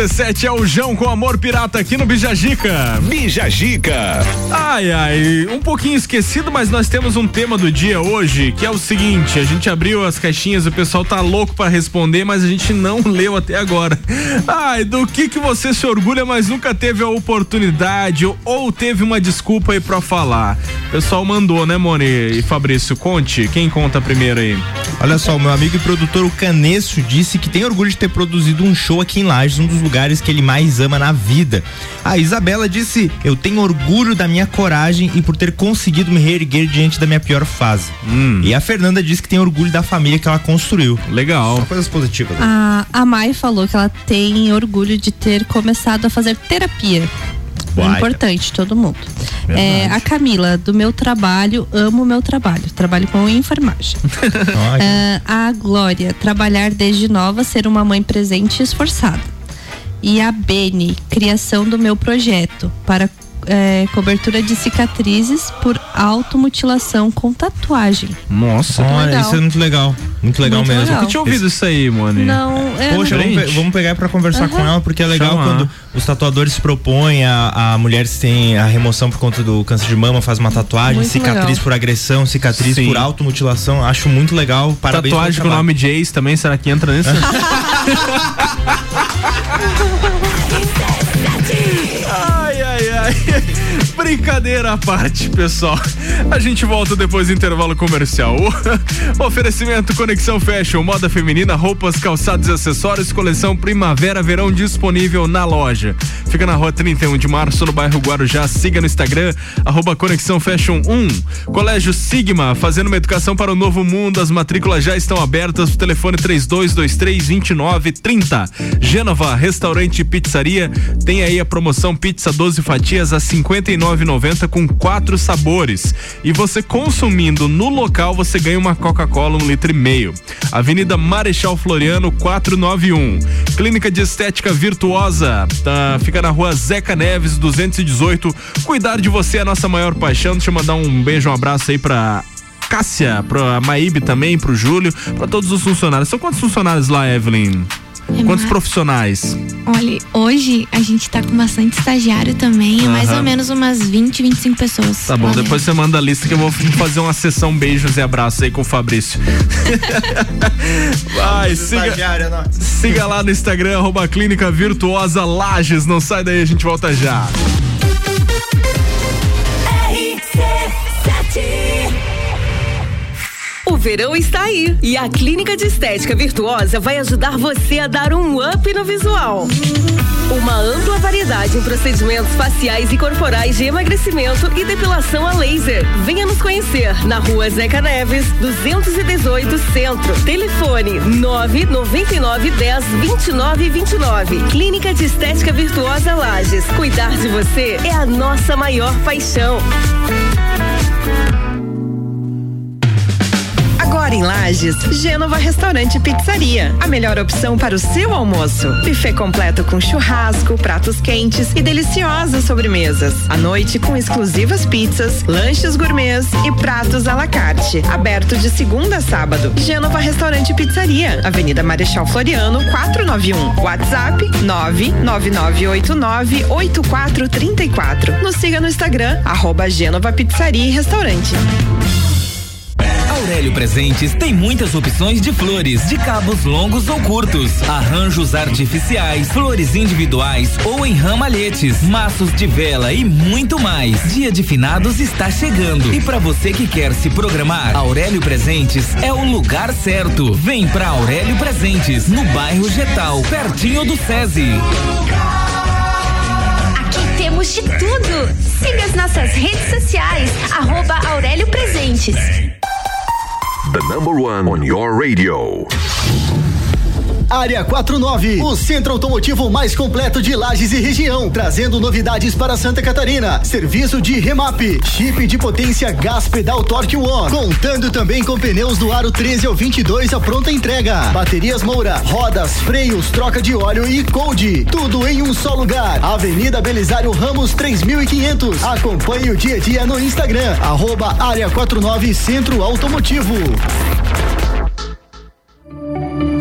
RC7 é o Jão com amor pirata aqui no Bijagica. Bijagica. Ai, ai, um pouquinho esquecido, mas nós temos um tema do dia hoje, que é o seguinte, a gente abriu as caixinhas, o pessoal tá louco pra responder, mas a gente não leu até agora. Ai, do que que você se orgulha, mas nunca teve a oportunidade ou, teve uma desculpa aí pra falar? O pessoal mandou, né, Moni e Fabrício? Conte, quem conta primeiro aí? Olha só, o meu amigo e produtor, o Canesso, disse que tem orgulho de ter produzido um show aqui em Lages, um dos lugares que ele mais ama na vida. A Isabela disse: Eu tenho orgulho da minha coragem e por ter conseguido me reerguer diante da minha pior fase. E a Fernanda disse que tem orgulho da família que ela construiu. Legal. Só coisas positivas. né? A, a Mai falou que ela tem orgulho de ter começado a fazer terapia. É Baita. importante, todo mundo. É, a Camila, do meu trabalho, amo o meu trabalho. Trabalho com enfermagem. É, a Glória, trabalhar desde nova, ser uma mãe presente e esforçada. E a Beni, criação do meu projeto para é, cobertura de cicatrizes por automutilação com tatuagem. Nossa, Olha, isso é muito legal. Muito legal Muito mesmo. legal. Nunca tinha ouvido isso aí, Moni. Não, é, Poxa, não- vamos, vamos pegar pra conversar com ela, porque é legal Chama. quando os tatuadores se propõem, a, a mulher se tem a remoção por conta do câncer de mama, faz uma tatuagem, Muito cicatriz legal. por agressão, cicatriz Sim. por automutilação. Acho muito legal. Parabéns Tatuagem pelo com o nome de ex também, será que entra nisso? Bye. Brincadeira à parte, pessoal. A gente volta depois do intervalo comercial. Oferecimento Conexão Fashion, moda feminina, roupas, calçados e acessórios, coleção Primavera-Verão disponível na loja. Fica na rua 31 de março, no bairro Guarujá. Siga no Instagram, arroba Conexão Fashion 1. Colégio Sigma, fazendo uma educação para o novo mundo. As matrículas já estão abertas. O telefone 3223-2930. Gênova, restaurante e pizzaria. Tem aí a promoção pizza 12 fatias a 59,90 com quatro sabores. E você consumindo no local, você ganha uma Coca-Cola um litro e meio. Avenida Marechal Floriano 491. Clínica de Estética Virtuosa. Tá, fica na rua Zeca Neves 218. Cuidar de você é a nossa maior paixão. Deixa eu mandar um beijo, um abraço aí pra Cássia, pra Maíbe também, pro Júlio, pra todos os funcionários. São quantos funcionários lá, Evelyn? É Quantos profissionais? Olha, hoje a gente tá com bastante estagiário também, é mais Aham. ou menos umas 20, 25 pessoas. Tá bom, depois você manda a lista que eu vou fazer uma sessão beijos e abraços aí com o Fabrício. Vai, siga, Estagiário, não. siga lá no Instagram, arroba Clínica Virtuosa Lages. Não sai daí, a gente volta já. O verão está aí e a Clínica de Estética Virtuosa vai ajudar você a dar um up no visual. Uma ampla variedade em procedimentos faciais e corporais de emagrecimento e depilação a laser. Venha nos conhecer na rua Zeca Neves, 218 Centro. Telefone 999 10 29 29. Clínica de Estética Virtuosa Lages. Cuidar de você é a nossa maior paixão. Lages, Gênova Restaurante Pizzaria. A melhor opção para o seu almoço. Buffet completo com churrasco, pratos quentes e deliciosas sobremesas. À noite com exclusivas pizzas, lanches gourmets e pratos à la carte. Aberto de segunda a sábado. Gênova Restaurante Pizzaria. Avenida Marechal Floriano, 491. WhatsApp 999898434. Nos siga no Instagram, arroba Gênova Pizzaria e Restaurante. Aurélio Presentes tem muitas opções de flores, de cabos longos ou curtos, arranjos artificiais, flores individuais ou em ramalhetes, maços de vela e muito mais. Dia de finados está chegando e para você que quer se programar, Aurélio Presentes é o lugar certo. Vem pra Aurélio Presentes, no bairro Getal, pertinho do SESI. Aqui temos de tudo. Siga as nossas redes sociais, arroba Aurélio Presentes. The number one on your radio. Área 49, o centro automotivo mais completo de Lages e região, trazendo novidades para Santa Catarina. Serviço de remap, chip de potência gás pedal Torque One, contando também com pneus do aro 13 ao 22 a pronta entrega. Baterias Moura, rodas, freios, troca de óleo e cold, tudo em um só lugar. Avenida Belisário Ramos 3500. Acompanhe o dia a dia no Instagram, arroba Área 49 Centro Automotivo.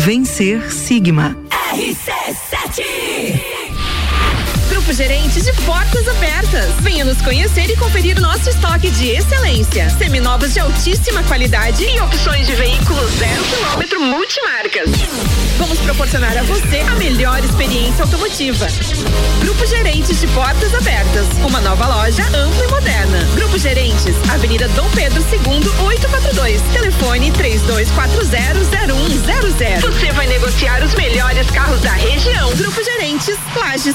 Vencer Sigma. RC7 Grupo Gerente de Portas Abertas. Venha nos conhecer e conferir nosso estoque de excelência. Seminovos de altíssima qualidade e opções de veículos zero quilômetro multimarcas. Vamos proporcionar a você a melhor experiência automotiva. Grupo Gerentes de Portas Abertas. Uma nova loja ampla e moderna. Grupo Gerentes, Avenida Dom Pedro II, 842. Telefone 32400100. Você vai negociar os melhores carros da região. Grupo Gerentes, Lages.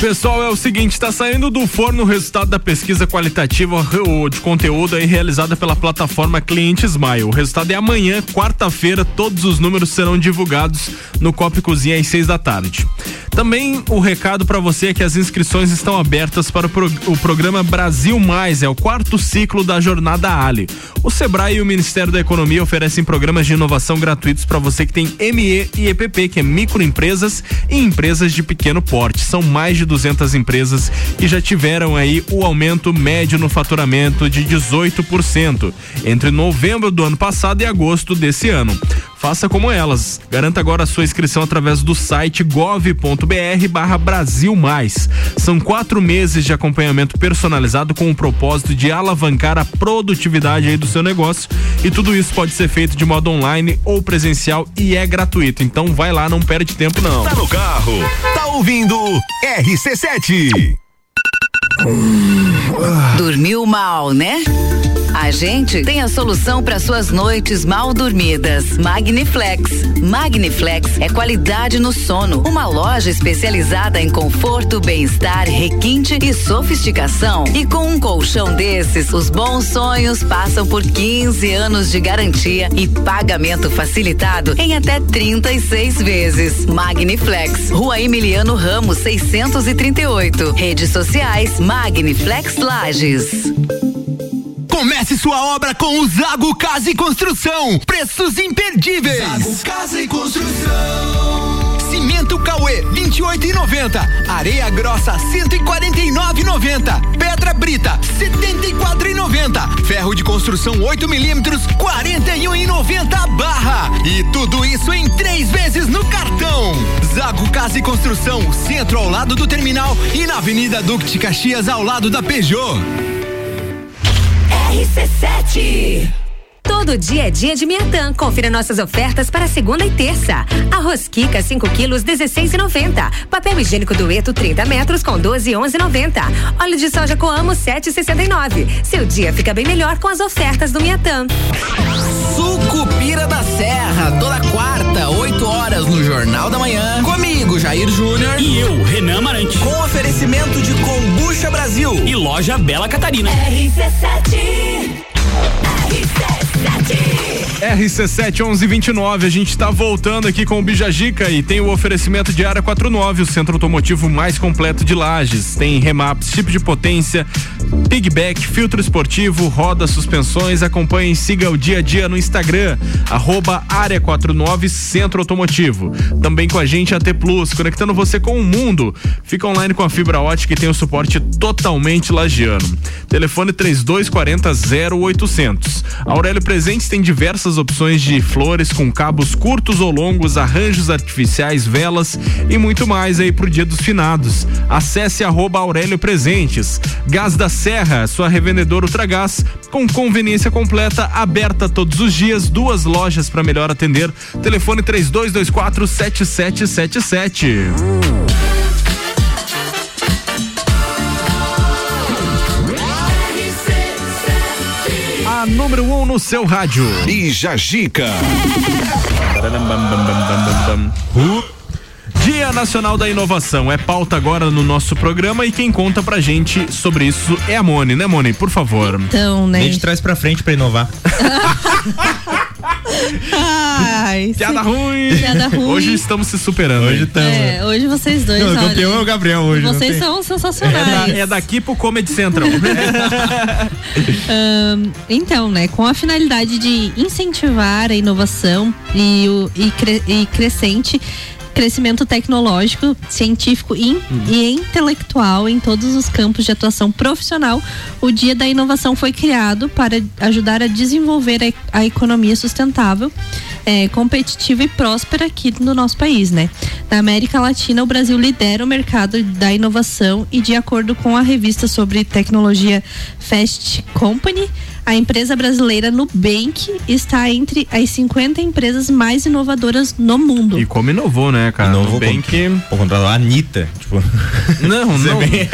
Pessoal, é o seguinte, está saindo do forno o resultado da pesquisa qualitativa de conteúdo aí realizada pela plataforma Cliente Smile. O resultado é amanhã, quarta-feira, todos os números serão divulgados no Copa Cozinha às seis da tarde. Também o recado para você é que as inscrições estão abertas para o, pro- o programa Brasil Mais, é o quarto ciclo da Jornada Ali. O Sebrae e o Ministério da Economia oferecem programas de inovação gratuitos para você que tem ME e EPP, que é microempresas e empresas de pequeno porte. São mais de 200 empresas que já tiveram aí o aumento médio no faturamento de 18% entre novembro do ano passado e agosto desse ano. faça como elas. Garanta agora a sua inscrição através do site gov.br barra Brasil Mais. São quatro meses de acompanhamento personalizado com o propósito de alavancar a produtividade aí do seu negócio e tudo isso pode ser feito de modo online ou presencial e é gratuito. Então vai lá, não perde tempo não. Tá no carro, tá ouvindo RC7. Dormiu mal, né? A gente tem a solução para suas noites mal dormidas. Magniflex. Magniflex é qualidade no sono. Uma loja especializada em conforto, bem-estar, requinte e sofisticação. E com um colchão desses, os bons sonhos passam por 15 anos de garantia e pagamento facilitado em até 36 vezes. Magniflex. Rua Emiliano Ramos, 638. Redes sociais Magniflex Lages. Comece sua obra com o Zago Casa e Construção. Preços imperdíveis. Zago Casa e Construção. Cimento Cauê 28,90. Areia grossa 149,90. Pedra brita 74,90. Ferro de construção 8 milímetros 41,90 barra. E tudo isso em três vezes no cartão. Zago Casa e Construção, centro ao lado do terminal e na Avenida Duque de Caxias ao lado da Peugeot. RC7. Todo dia é dia de Miatã. Confira nossas ofertas para segunda e terça. Arroz Kika 5 quilos 16,90. Papel higiênico dueto 30 metros com 12,11,90. Óleo de soja Coamo 7,69. Seu dia fica bem melhor com as ofertas do Miatã. Sucupira da Serra, toda quarta, 8 horas no Jornal da Manhã. Comigo, Jair Júnior. E eu, Renan Marante. Com oferecimento de Combucha Brasil. E loja Bela Catarina. RC7. RC7 1129, a gente está voltando aqui com o Bijagica e tem o oferecimento de Área 49, o centro automotivo mais completo de Lages. Tem remaps, chip de potência, pigback, filtro esportivo, rodas, suspensões. Acompanhe e siga o dia a dia no Instagram, arroba Área 49 Centro Automotivo. Também com a gente a T Plus, conectando você com o mundo. Fica online com a fibra ótica e tem o suporte totalmente lagiano. Telefone 3240 0800. Aurélio Presentes tem diversas opções de flores com cabos curtos ou longos, arranjos artificiais, velas e muito mais aí pro Dia dos Finados. Acesse arroba Aurélio Presentes. Gás da Serra, sua revendedora Ultragás, com conveniência completa, aberta todos os dias, duas lojas para melhor atender. Telefone 3224 7777. A número 1 um no seu rádio. Bija Gica. Dia Nacional da Inovação é pauta agora no nosso programa e quem conta pra gente sobre isso é a Mone, né, Mone? Por favor. Então, né? Nem de trás pra frente pra inovar. Ai, Piada sim. ruim. Piada ruim. Hoje estamos se superando. Hoje estamos. É, hoje vocês dois, Não, o campeão é o Gabriel hoje. Vocês tem- são É, da- sensacionais. é daqui pro Comedy Central. Ahn, então, né, com a finalidade de incentivar a inovação e o e, cre- e crescente crescimento tecnológico, científico e, in- e intelectual em todos os campos de atuação profissional, o Dia da Inovação foi criado para ajudar a desenvolver a, a economia sustentável, é, competitiva e próspera aqui no nosso país, né? Na América Latina, o Brasil lidera o mercado da inovação e de acordo com a revista sobre tecnologia Fast Company, a empresa brasileira Nubank está entre as 50 empresas mais inovadoras no mundo. e como inovou, né, cara? Inovou Bem com- que. Vou contratar a Anitta. Tipo. Não, é não. bem-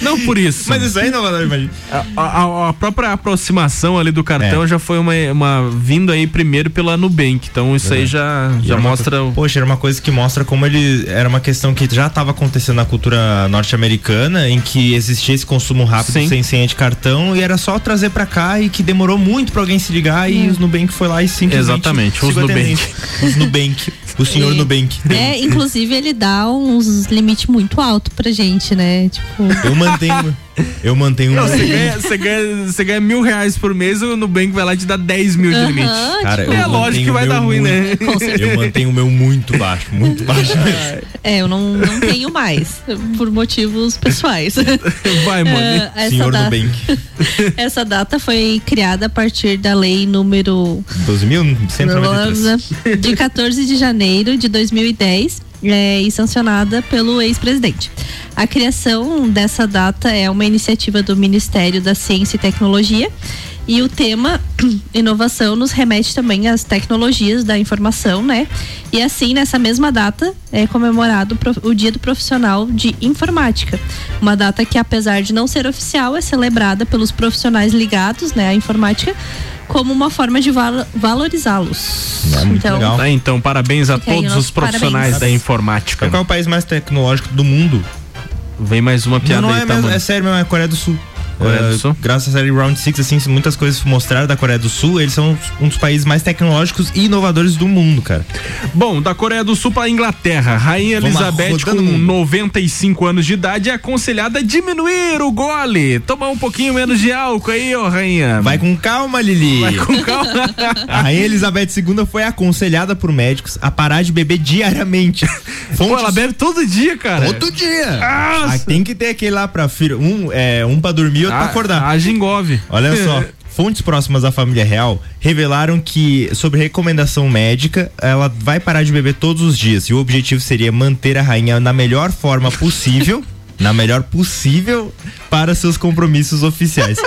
Não por isso. Mas isso aí é inovador, imagina. A, a- a própria aproximação ali do cartão É. já foi uma, uma vindo aí primeiro pela Nubank. Então isso aí já, já uma mostra. o- Poxa, era uma coisa que mostra como ele. Era uma questão que já estava acontecendo na cultura norte-americana, em que existia esse consumo rápido Sim. sem senha de cartão, e era só trazer pra cá e que demorou muito pra alguém se ligar e os Nubank foi lá e simplesmente. Exatamente, os Nubank. Os Nubank. O senhor E- Nubank. É, inclusive ele dá uns limites muito altos pra gente, né? Tipo, Eu mantenho. Eu mantenho Não, você ganha, você ganha, você ganha mil reais por mês, o Nubank vai lá e te dá 10 mil de limite. Cara, é eu lógico que vai dar ruim, né? muito- Eu mantenho o meu muito baixo, muito baixo. É, eu não, não tenho mais, por motivos pessoais. Vai, mano. Essa Senhor data- Nubank. Essa data foi criada a partir da lei número 12.193. de 14 de janeiro de 2010 é, e sancionada pelo ex-presidente. A criação dessa data é uma iniciativa do Ministério da Ciência e Tecnologia e o tema inovação nos remete também às tecnologias da informação, né? E assim, nessa mesma data, é comemorado o Dia do Profissional de Informática. Uma data que, apesar de não ser oficial, é celebrada pelos profissionais ligados né, à informática como uma forma de val- valorizá-los. É muito então, legal. Ah, então, parabéns a todos os profissionais parabéns. da informática. Qual é o país mais tecnológico do mundo? Vem mais uma piada não, não aí, é, tá, mesmo, é sério mesmo, é a Coreia do Sul. Coreia do Eh, Sul? Graças à série Round Six, assim, muitas coisas mostraram da Coreia do Sul. Eles são um dos países mais tecnológicos e inovadores do mundo, cara. Bom, da Coreia do Sul para Inglaterra, Rainha Elizabeth, com rodando o mundo. 95 anos de idade, é aconselhada a diminuir o gole. Tomar um pouquinho menos de álcool aí, ô Rainha. Vai com calma, Lili. Vai com calma. A Rainha Elizabeth II foi aconselhada por médicos a parar de beber diariamente. Pô, ela bebe todo dia, cara. Todo dia. Nossa. Ah, tem que ter aquele lá pra filho. Um, é, um pra dormir e outro A- pra acordar. A Gingove. Olha só. Fontes próximas à família real revelaram que, sobre recomendação médica, ela vai parar de beber todos os dias. E o objetivo seria manter a rainha na melhor forma possível, na melhor possível, para seus compromissos oficiais.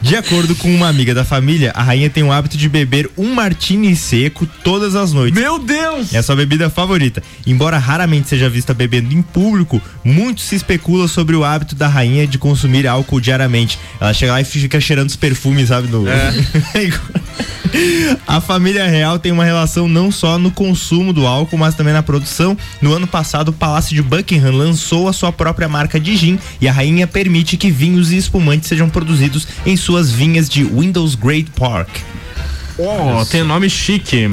De acordo com uma amiga da família, a rainha tem o hábito de beber um martini seco todas as noites. Meu Deus! É a sua bebida favorita. Embora raramente seja vista bebendo em público, muito se especula sobre o hábito da rainha de consumir álcool diariamente. Ela chega lá e fica cheirando os perfumes, sabe? No... a família real tem uma relação não só no consumo do álcool, mas também na produção. No ano passado, o Palácio de Buckingham lançou a sua própria marca de gin e a rainha permite que vinhos e espumantes sejam produzidos em suas vinhas de Windows Great Park. Oh, tem nome chique.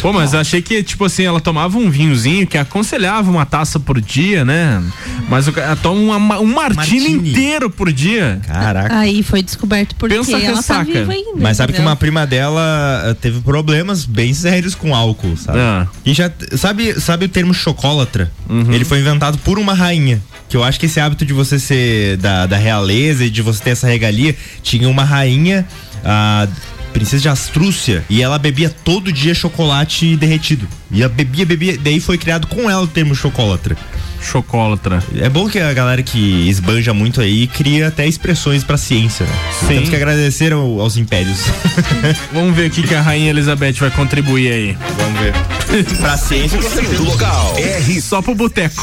Pô, mas eu achei que, tipo assim, ela tomava um vinhozinho que aconselhava uma taça por dia, né? Mas ela toma uma- um martini, Martini. inteiro por dia. Caraca. Aí foi descoberto porque Pensa ela tá ressaca. viva ainda. Mas sabe que entendeu? uma prima dela eh, teve problemas bem sérios com álcool, sabe? Ah. E já sabe, sabe o termo chocólatra? Uhum. Ele foi inventado por uma rainha. Que eu acho que esse hábito de você ser da, da realeza e de você ter essa regalia, tinha uma rainha, a princesa de Astrúcia, e ela bebia todo dia chocolate derretido. E ela bebia, bebia, daí foi criado com ela o termo chocólatra. Chocólatra. É bom que a galera que esbanja muito aí cria até expressões pra ciência, né? Sim. Temos que agradecer ao- aos impérios. Vamos ver o que, a Rainha Elizabeth vai contribuir aí. Vamos ver. pra ciência, certeza. local. R só pro boteco.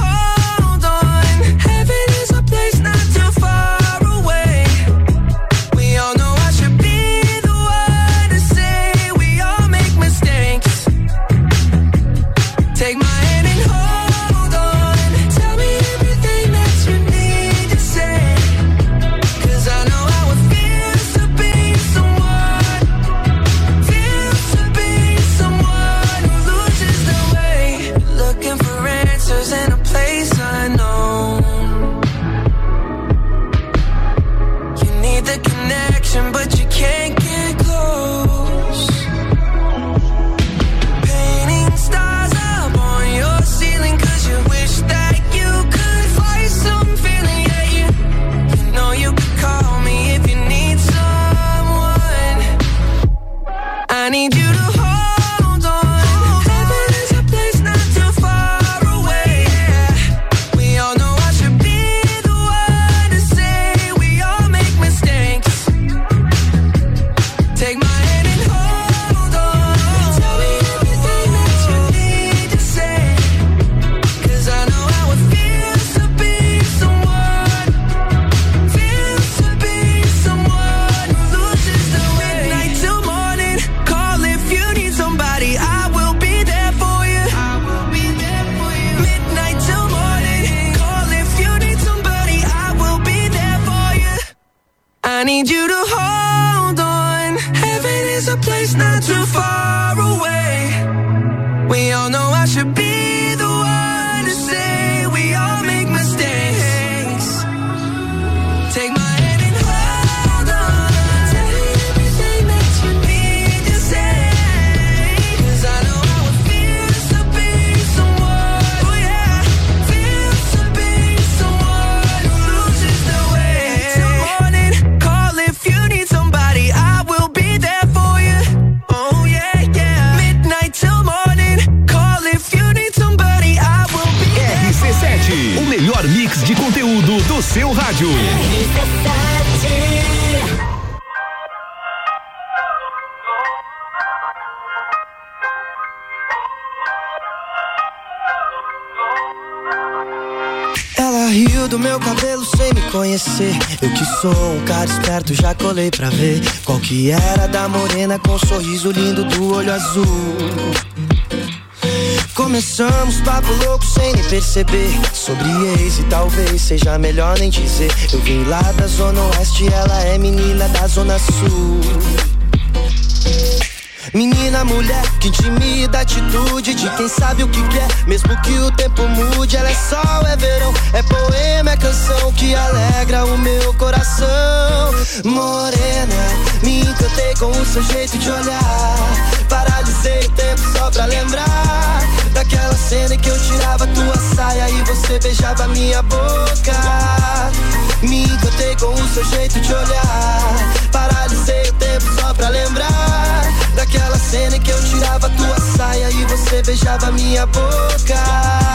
Eu que sou um cara esperto, já colei pra ver qual que era da morena com um sorriso lindo do olho azul. Começamos papo louco sem nem perceber. Sobre ex e talvez seja melhor nem dizer. Eu vim lá da zona oeste, ela é menina da zona sul Menina, mulher, que intimida a atitude de quem sabe o que quer. Mesmo que o tempo mude, ela é sol, é verão. É poema, é canção que alegra o meu coração. Morena, me encantei com o seu jeito de olhar. Paralisei o tempo só pra lembrar Daquela cena em que eu tirava tua saia e você beijava minha boca. Me encantei com o seu jeito de olhar. Paralisei o tempo só pra lembrar Daquela cena em que eu tirava tua saia e você beijava minha boca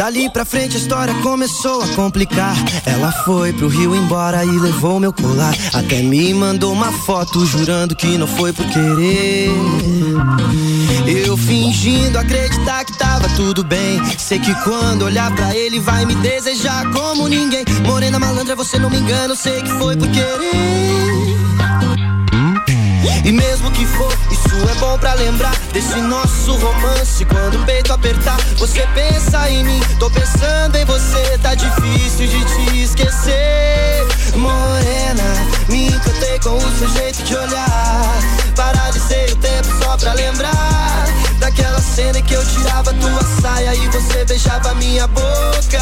Dali pra frente a história começou a complicar. Ela foi pro Rio embora e levou meu colar. Até me mandou uma foto jurando que não foi por querer. Eu fingindo acreditar que tava tudo bem. Sei que quando olhar pra ele vai me desejar como ninguém. Morena malandra, você não me engana, eu sei que foi por querer. E mesmo que for, isso é bom pra lembrar desse nosso romance. Quando o peito apertar, você pensa em mim. Tô pensando em você, tá difícil de te esquecer. Morena, me encantei com o seu jeito de olhar. Paralisei o tempo só pra lembrar daquela cena em que eu tirava tua saia e você beijava minha boca.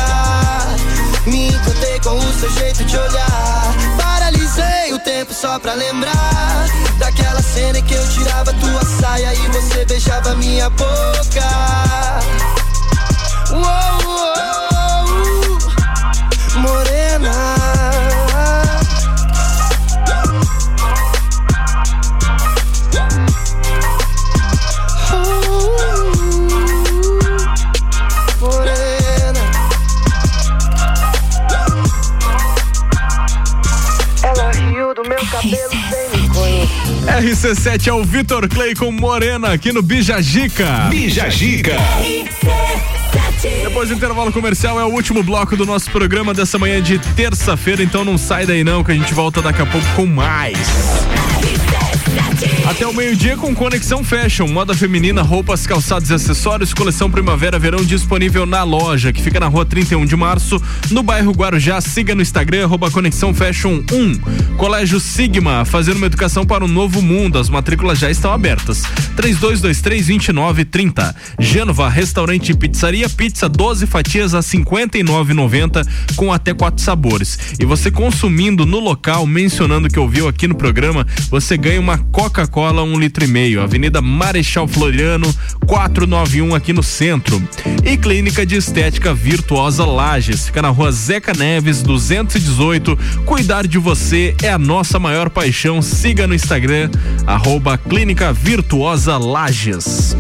Me encantei com o seu jeito de olhar. Paralisei o tempo só pra lembrar daquela cena em que eu tirava tua saia e você beijava minha boca. Uou, uou. Morena. RC7 é o Vitor Clay com Morena aqui no Bijagica. Bijagica. Depois do intervalo comercial é o último bloco do nosso programa dessa manhã de terça-feira, então não sai daí não que a gente volta daqui a pouco com mais. Até o meio-dia com Conexão Fashion, moda feminina, roupas, calçados e acessórios, coleção primavera-verão disponível na loja, que fica na rua 31 de março, no bairro Guarujá. Siga no Instagram, arroba Conexão Fashion 1. Colégio Sigma, fazendo uma educação para um novo mundo. As matrículas já estão abertas. 3223-2930. Gênova, restaurante e pizzaria, pizza 12 fatias a 59,90 com até quatro sabores. E você consumindo no local, mencionando que ouviu aqui no programa, você ganha uma Coca-Cola um litro e meio. Avenida Marechal Floriano 491 aqui no centro. E Clínica de Estética Virtuosa Lages, fica na rua Zeca Neves 218. Cuidar de você é a nossa maior paixão. Siga no Instagram arroba Clínica Virtuosa Lages.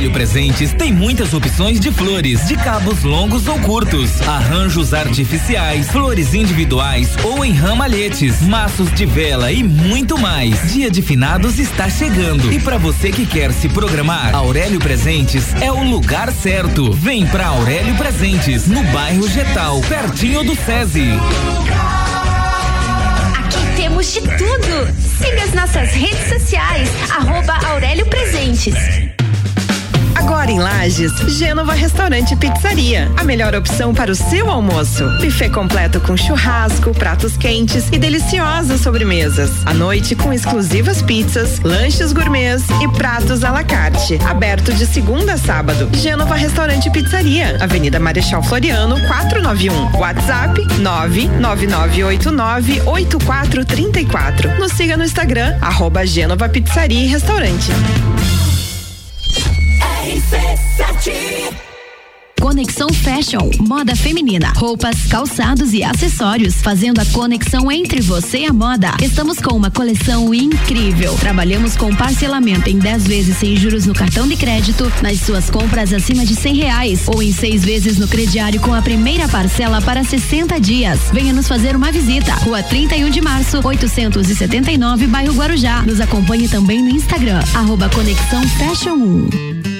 Aurélio Presentes tem muitas opções de flores, de cabos longos ou curtos, arranjos artificiais, flores individuais ou em ramalhetes, maços de vela e muito mais. Dia de finados está chegando e para você que quer se programar, Aurélio Presentes é o lugar certo. Vem pra Aurélio Presentes, no bairro Getal, pertinho do SESI. Aqui temos de tudo. Siga as nossas redes sociais. Arroba Aurélio Presentes. Agora em Lages, Gênova Restaurante e Pizzaria. A melhor opção para o seu almoço. Buffet completo com churrasco, pratos quentes e deliciosas sobremesas. À noite com exclusivas pizzas, lanches gourmets e pratos à la carte. Aberto de segunda a sábado. Gênova Restaurante e Pizzaria. Avenida Marechal Floriano, 491. WhatsApp 999898434. Nos siga no Instagram, arroba Gênova Pizzaria e Restaurante. Conexão Fashion, moda feminina, roupas, calçados e acessórios, fazendo a conexão entre você e a moda. Estamos com uma coleção incrível. Trabalhamos com parcelamento em 10 vezes sem juros no cartão de crédito, nas suas compras acima de 100 reais ou em seis vezes no crediário com a primeira parcela para 60 dias. Venha nos fazer uma visita. Rua 31 de março, 879, bairro Guarujá. Nos acompanhe também no Instagram, arroba Conexão Fashion 1.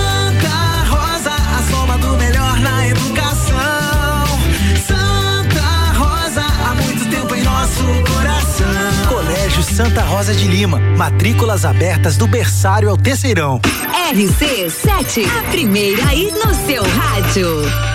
Santa Rosa de Lima, matrículas abertas do berçário ao terceirão. RC7, a primeira aí no seu rádio.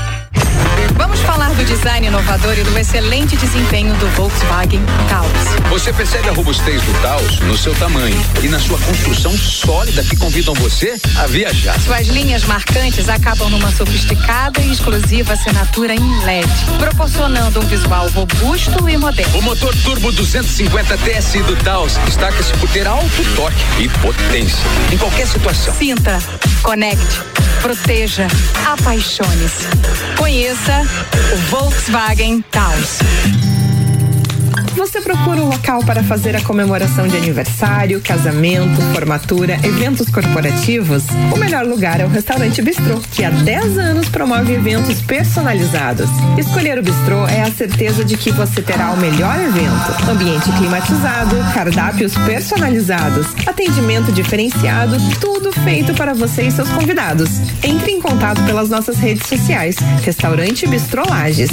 Vamos falar do design inovador e do excelente desempenho do Volkswagen Taos. Você percebe a robustez do Taos no seu tamanho e na sua construção sólida que convidam você a viajar. Suas linhas marcantes acabam numa sofisticada e exclusiva assinatura em LED, proporcionando um visual robusto e moderno. O motor turbo 250 TSI do Taos destaca-se por ter alto torque e potência em qualquer situação. Sinta, conecte, proteja, apaixone-se. Conheça o Volkswagen Taos. Você procura um local para fazer a comemoração de aniversário, casamento, formatura, eventos corporativos? O melhor lugar é o Restaurante Bistrô, que há 10 anos promove eventos personalizados. Escolher o Bistrô é a certeza de que você terá o melhor evento. Ambiente climatizado, cardápios personalizados, atendimento diferenciado, tudo feito para você e seus convidados. Entre em contato pelas nossas redes sociais. Restaurante Bistrô Lages.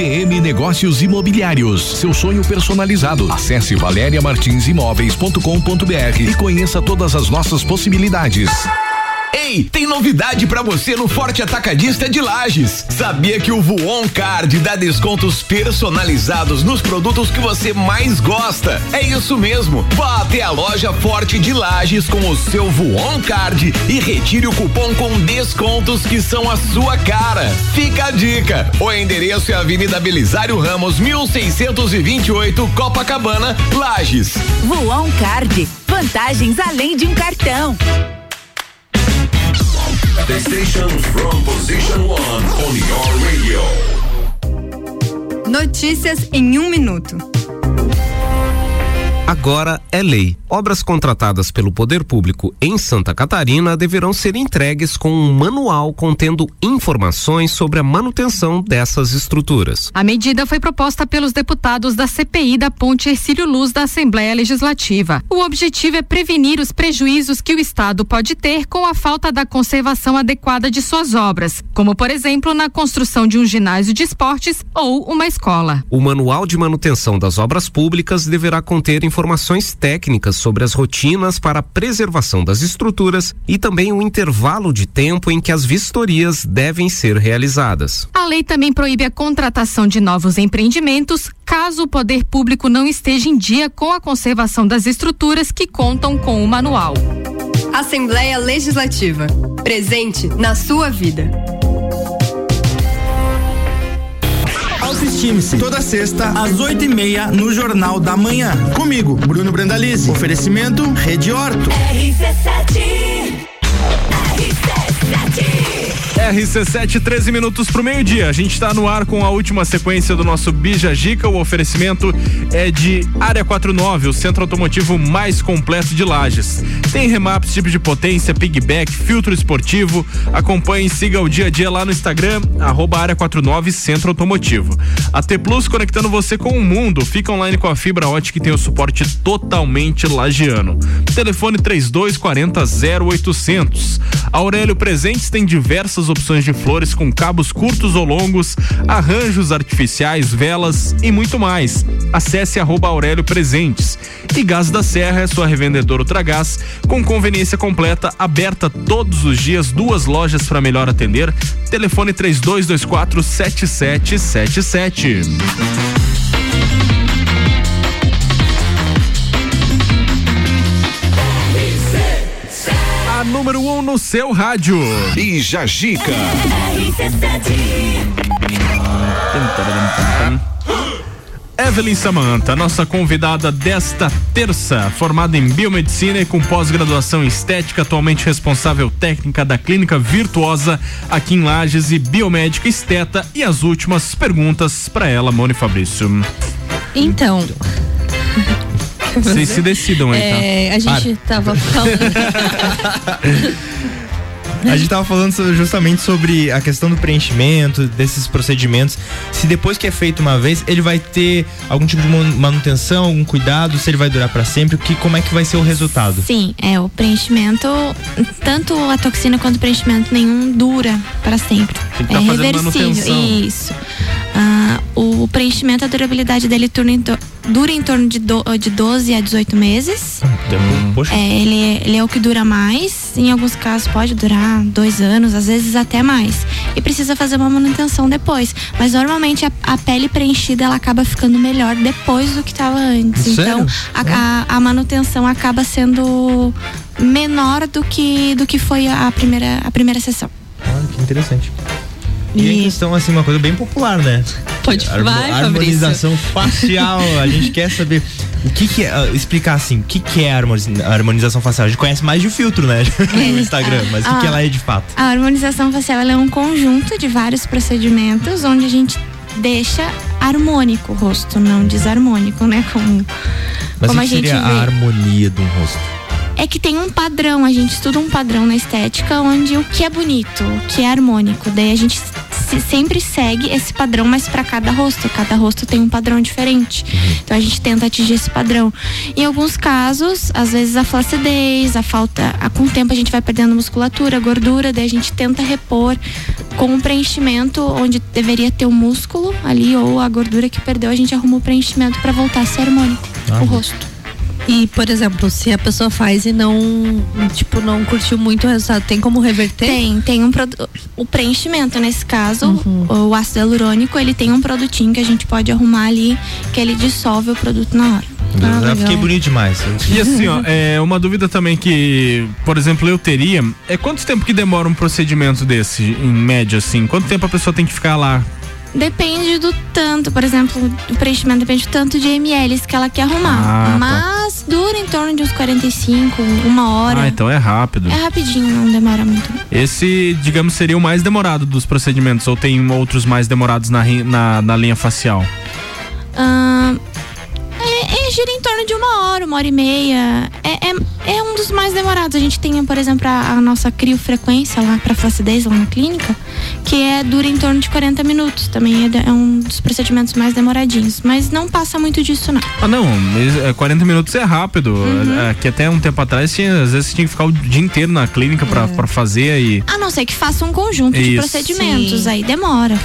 VM Negócios Imobiliários. Seu sonho personalizado. Acesse valeriamartinsimóveis.com.br e conheça todas as nossas possibilidades. Ei, tem novidade pra você no Forte Atacadista de Lages. Sabia que o Voon Card dá descontos personalizados nos produtos que você mais gosta? É isso mesmo. Vá até a loja Forte de Lages com o seu Voon Card e retire o cupom com descontos que são a sua cara. Fica a dica. O endereço é Avenida Belisário Ramos, 1628, Copacabana, Lages. Voon Card. Vantagens além de um cartão. The station from position one on your radio. Notícias em um minuto. Agora é lei. Obras contratadas pelo poder público em Santa Catarina deverão ser entregues com um manual contendo informações sobre a manutenção dessas estruturas. A medida foi proposta pelos deputados da CPI da Ponte Ercílio Luz da Assembleia Legislativa. O objetivo é prevenir os prejuízos que o Estado pode ter com a falta da conservação adequada de suas obras, como, por exemplo, na construção de um ginásio de esportes ou uma escola. O manual de manutenção das obras públicas deverá conter informações técnicas sobre as rotinas para a preservação das estruturas e também o intervalo de tempo em que as vistorias devem ser realizadas. A lei também proíbe a contratação de novos empreendimentos caso o poder público não esteja em dia com a conservação das estruturas que contam com o manual. Assembleia Legislativa. Presente na sua vida. Autoestime-se. Toda sexta, às oito e meia, no Jornal da Manhã. Comigo, Bruno Brandalize. Oferecimento Rede Horto. RC7 RC7 RC7, 13 minutos pro meio-dia. A gente está no ar com a última sequência do nosso Bija Gica. O oferecimento é de Área 49, o centro automotivo mais completo de Lages. Tem remaps, tipo de potência, pigback, filtro esportivo. Acompanhe e siga o dia a dia lá no Instagram, arroba Área 49 Centro Automotivo. A T Plus conectando você com o mundo. Fica online com a fibra ótica e tem o suporte totalmente lagiano. Telefone 3240 0800. Aurélio Presentes tem diversas opções de flores com cabos curtos ou longos, arranjos artificiais, velas e muito mais. Acesse arroba Aurélio Presentes. E Gás da Serra é sua revendedora Ultragás, com conveniência completa, aberta todos os dias, duas lojas para melhor atender. Telefone 3224 7777. Número 1 um no seu rádio. Bija Gica. Evelyn Samanta, nossa convidada desta terça, formada em biomedicina e com pós-graduação em estética, atualmente responsável técnica da Clínica Virtuosa aqui em Lages e biomédica esteta. E as últimas perguntas para ela, Mone Fabrício. Então. Vocês se decidam aí, É, tá? a gente tava falando. A gente tava falando justamente sobre a questão do preenchimento, desses procedimentos. Se depois que é feito uma vez, ele vai ter algum tipo de manutenção, algum cuidado, se ele vai durar pra sempre, que, como é que vai ser o resultado? Sim, é o preenchimento, tanto a toxina quanto o preenchimento nenhum dura para sempre. Tem que é tá fazendo reversível. manutenção. Isso. Ah, o preenchimento, a durabilidade dele turna em dura em torno de, do- de 12 a 18 meses. Poxa. É, ele, ele é o que dura mais. Em alguns casos pode durar dois anos, às vezes até mais. E precisa fazer uma manutenção depois. Mas normalmente a, a pele preenchida ela acaba ficando melhor depois do que estava antes. Sério? Então a, a- a manutenção acaba sendo menor do que, do que foi a primeira, a primeira sessão. Ah, que interessante. E em questão, assim, uma coisa bem popular, né? Pode vai, Harmonização facial. A gente quer saber o que que é, ah, explicar assim, o que que é a harmoniz- a harmonização facial? A gente conhece mais de o filtro, né? No Instagram, mas o que que Ah. ela é de fato? A harmonização facial é um conjunto de vários procedimentos onde a gente deixa harmônico o rosto, não desarmônico, né? Como, Mas como a gente seria vê. a harmonia de um rosto? É que tem um padrão, a gente estuda um padrão na estética onde o que é bonito, o que é harmônico. Daí a gente se- sempre segue esse padrão, mas para cada rosto. Cada rosto tem um padrão diferente. Então a gente tenta atingir esse padrão. Em alguns casos, às vezes a flacidez, a falta. a- Com o tempo a gente vai perdendo musculatura, gordura, daí a gente tenta repor com o preenchimento onde deveria ter o músculo ali ou a gordura que perdeu, a gente arruma o preenchimento para voltar a ser harmônico Ah, o rosto. E, por exemplo, se a pessoa faz e não, tipo, não curtiu muito o resultado, tem como reverter? Tem, tem um o preenchimento nesse caso, o ácido hialurônico, ele tem um produtinho que a gente pode arrumar ali, que ele dissolve o produto na hora. Ah, Já fiquei bonito demais. E assim, ó, é uma dúvida também que, por exemplo, eu teria, é quanto tempo que demora um procedimento desse, em média, assim? Quanto tempo a pessoa tem que ficar lá? Depende do tanto, por exemplo, o preenchimento depende do tanto de ml que ela quer arrumar. Ah, tá. Mas dura em torno de uns 45, uma hora. Ah, então é rápido. É rapidinho, não demora muito. Esse, digamos, seria o mais demorado dos procedimentos, ou tem outros mais demorados na, na, na linha facial? Ahn, é, é, gira em torno de uma hora, uma hora e meia. É, é, é um dos mais demorados. A gente tem, por exemplo, a, a nossa criofrequência lá para flacidez lá na clínica, que é dura em torno de 40 minutos. Também é, de- é um dos procedimentos mais demoradinhos. Mas não passa muito disso, não. Ah, não, mas, é, 40 minutos é rápido. É, que até um tempo atrás, tinha, às vezes, você tinha que ficar o dia inteiro na clínica pra, pra fazer aí. A não ser que faça um conjunto de Isso. procedimentos. Sim. Aí demora.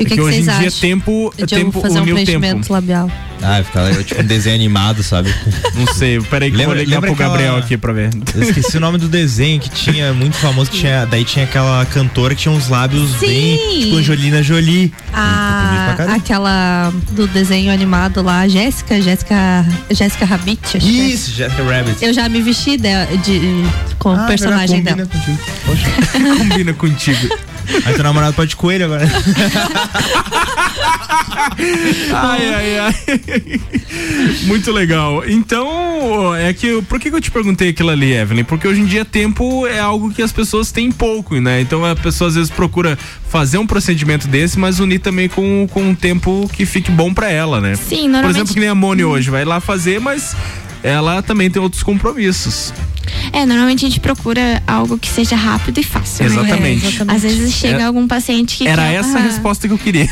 E o que, Porque que hoje em dia acham? tempo, de eu tempo fazer um uniu preenchimento tempo. labial. Ah, fica legal, tipo um desenho animado, sabe? Não sei, peraí que eu vou ligar pro aquela- Gabriel aqui pra ver. Eu esqueci o nome do desenho que tinha muito famoso, que tinha, daí tinha aquela cantora que tinha uns lábios bem, Sim. tipo Angelina Jolie. A, aquela do desenho animado lá, a Jéssica, Jéssica, Jéssica Rabbit. acho que é. Isso, Jessica Rabbit. Eu já me vesti de, de- com o Ah, personagem verdade, dela. combina contigo. Poxa. Combina contigo. Aí teu namorado pode ir coelho agora. ai, ai, ai. Muito legal. Então, é que por que, que eu te perguntei aquilo ali, Evelyn? Porque hoje em dia tempo é algo que as pessoas têm pouco, né? Então a pessoa às vezes procura fazer um procedimento desse, mas unir também com, com um tempo que fique bom pra ela, né? Sim, Por normalmente- exemplo, que nem a Moni hoje, vai lá fazer, mas ela também tem outros compromissos. É, normalmente a gente procura algo que seja rápido e fácil. né? Exatamente. É, exatamente. Às vezes chega É- algum paciente que. Era quer- essa a Ah. resposta que eu queria.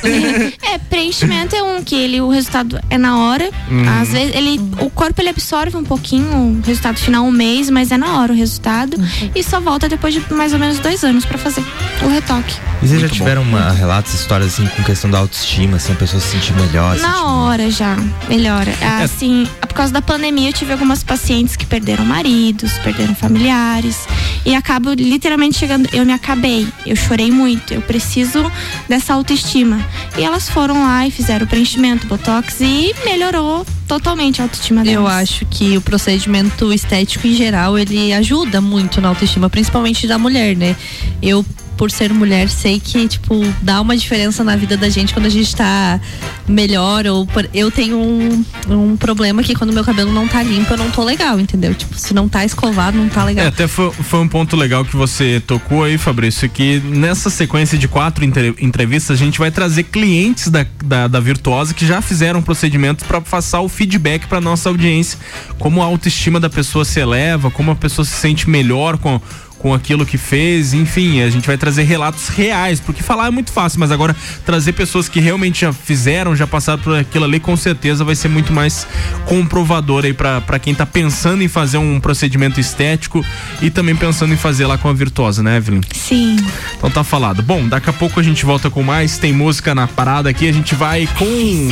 É, preenchimento é um que ele, o resultado é na hora. Uhum. Às vezes ele, o corpo ele absorve um pouquinho o resultado final um mês, mas é na hora o resultado e só volta depois de mais ou menos dois anos pra fazer o retoque. E vocês já tiveram uma, relatos, histórias assim com questão da autoestima, assim, a pessoa se sentir melhor? Na hora já, melhora. Assim, por causa da pandemia, eu tive algumas pacientes que perderam maridos, perderam familiares. E acabo literalmente chegando. Eu me acabei, eu chorei muito, eu preciso dessa autoestima. E elas foram lá e fizeram o preenchimento, botox e melhorou totalmente a autoestima delas. Eu acho que o procedimento estético em geral ele ajuda muito na autoestima, principalmente da mulher, né? Eu por ser mulher sei que tipo dá uma diferença na vida da gente quando a gente tá melhor ou por- eu tenho um, um problema que quando meu cabelo não tá limpo eu não tô legal, entendeu? Tipo, se não tá escovado não tá legal. É, até foi, foi um ponto legal que você tocou aí, Fabrício, que nessa sequência de quatro entre- entrevistas a gente vai trazer clientes da, da, da Virtuosa que já fizeram procedimentos para passar o feedback para nossa audiência, como a autoestima da pessoa se eleva, como a pessoa se sente melhor com com aquilo que fez, enfim, a gente vai trazer relatos reais, porque falar é muito fácil, mas agora trazer pessoas que realmente já fizeram, já passaram por aquilo ali, com certeza vai ser muito mais comprovador aí pra pra quem tá pensando em fazer um procedimento estético e também pensando em fazer lá com a Virtuosa, né, Evelyn? Sim. Então tá falado. Bom, daqui a pouco a gente volta com mais, tem música na parada aqui, a gente vai com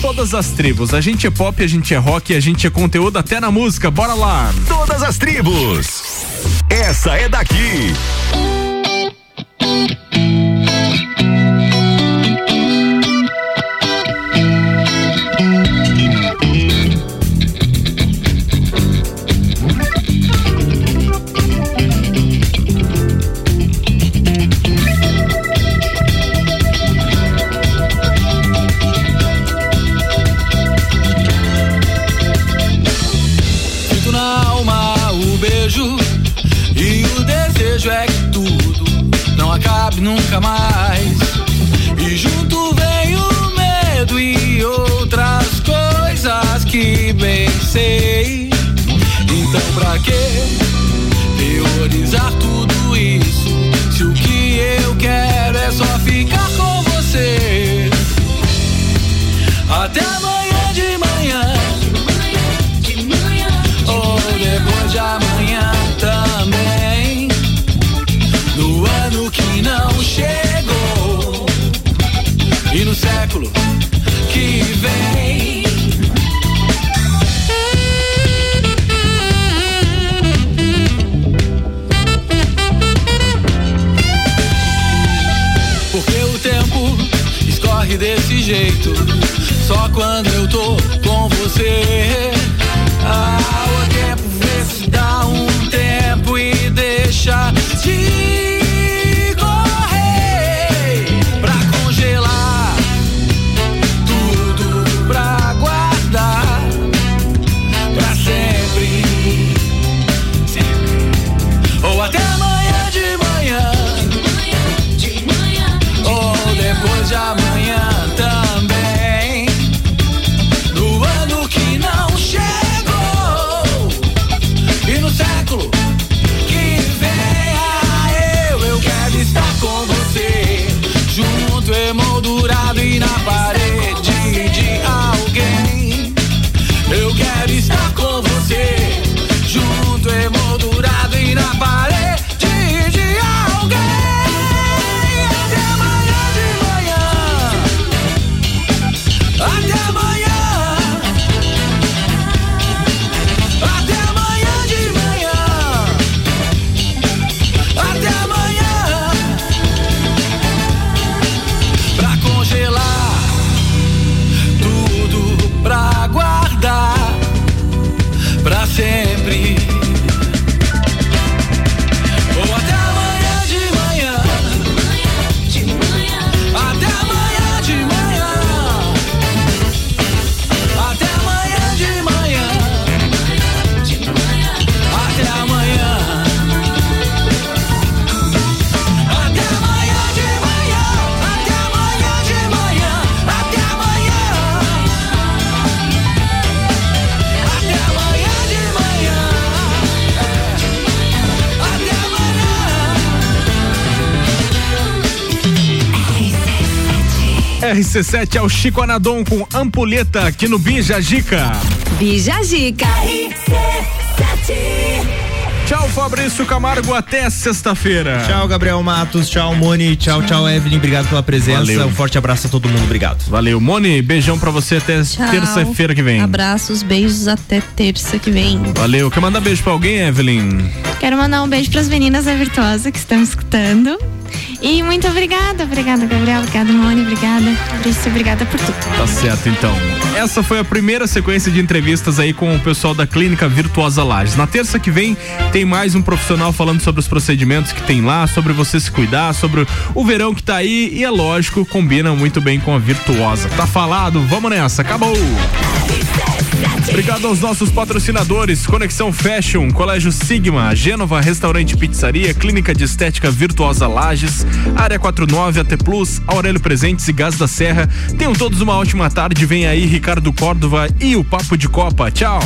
todas as tribos. A gente é pop, a gente é rock, a gente é conteúdo até na música. Bora lá! Todas as tribos. Essa é daqui. Nunca mais. E junto vem o medo e outras coisas que bem sei. Então pra que teorizar tudo isso? Se o que eu quero é só ficar com você. Até RC7 é o Chico Anadon com ampulheta aqui no Bija Gica. Bija Gica. Tchau, Fabrício Camargo, até sexta-feira. Tchau, Gabriel Matos. Tchau, Moni. Tchau, tchau, Evelyn. Obrigado pela presença. Valeu. Um forte abraço a todo mundo. Obrigado. Valeu, Moni. Beijão pra você até terça-feira que vem. Abraços, beijos até terça que vem. Valeu. Quer mandar beijo pra alguém, Evelyn? Quero mandar um beijo para as meninas da Virtuosa que estão escutando. E muito obrigada, obrigada, Gabriel, obrigada, Moni, obrigada, Fabrício, obrigada por tudo. Tá certo, então. Essa foi a primeira sequência de entrevistas aí com o pessoal da Clínica Virtuosa Lages. Na terça que vem tem mais um profissional falando sobre os procedimentos que tem lá, sobre você se cuidar, sobre o verão que tá aí e é lógico, combina muito bem com a Virtuosa. Tá falado? Vamos nessa. Acabou. Obrigado aos nossos patrocinadores: Conexão Fashion, Colégio Sigma, Gênova Restaurante Pizzaria, Clínica de Estética Virtuosa Lages, Área 49, AT Plus, Aurélio Presentes e Gás da Serra. Tenham todos uma ótima tarde. Vem aí Ricardo Córdova e o Papo de Copa. Tchau.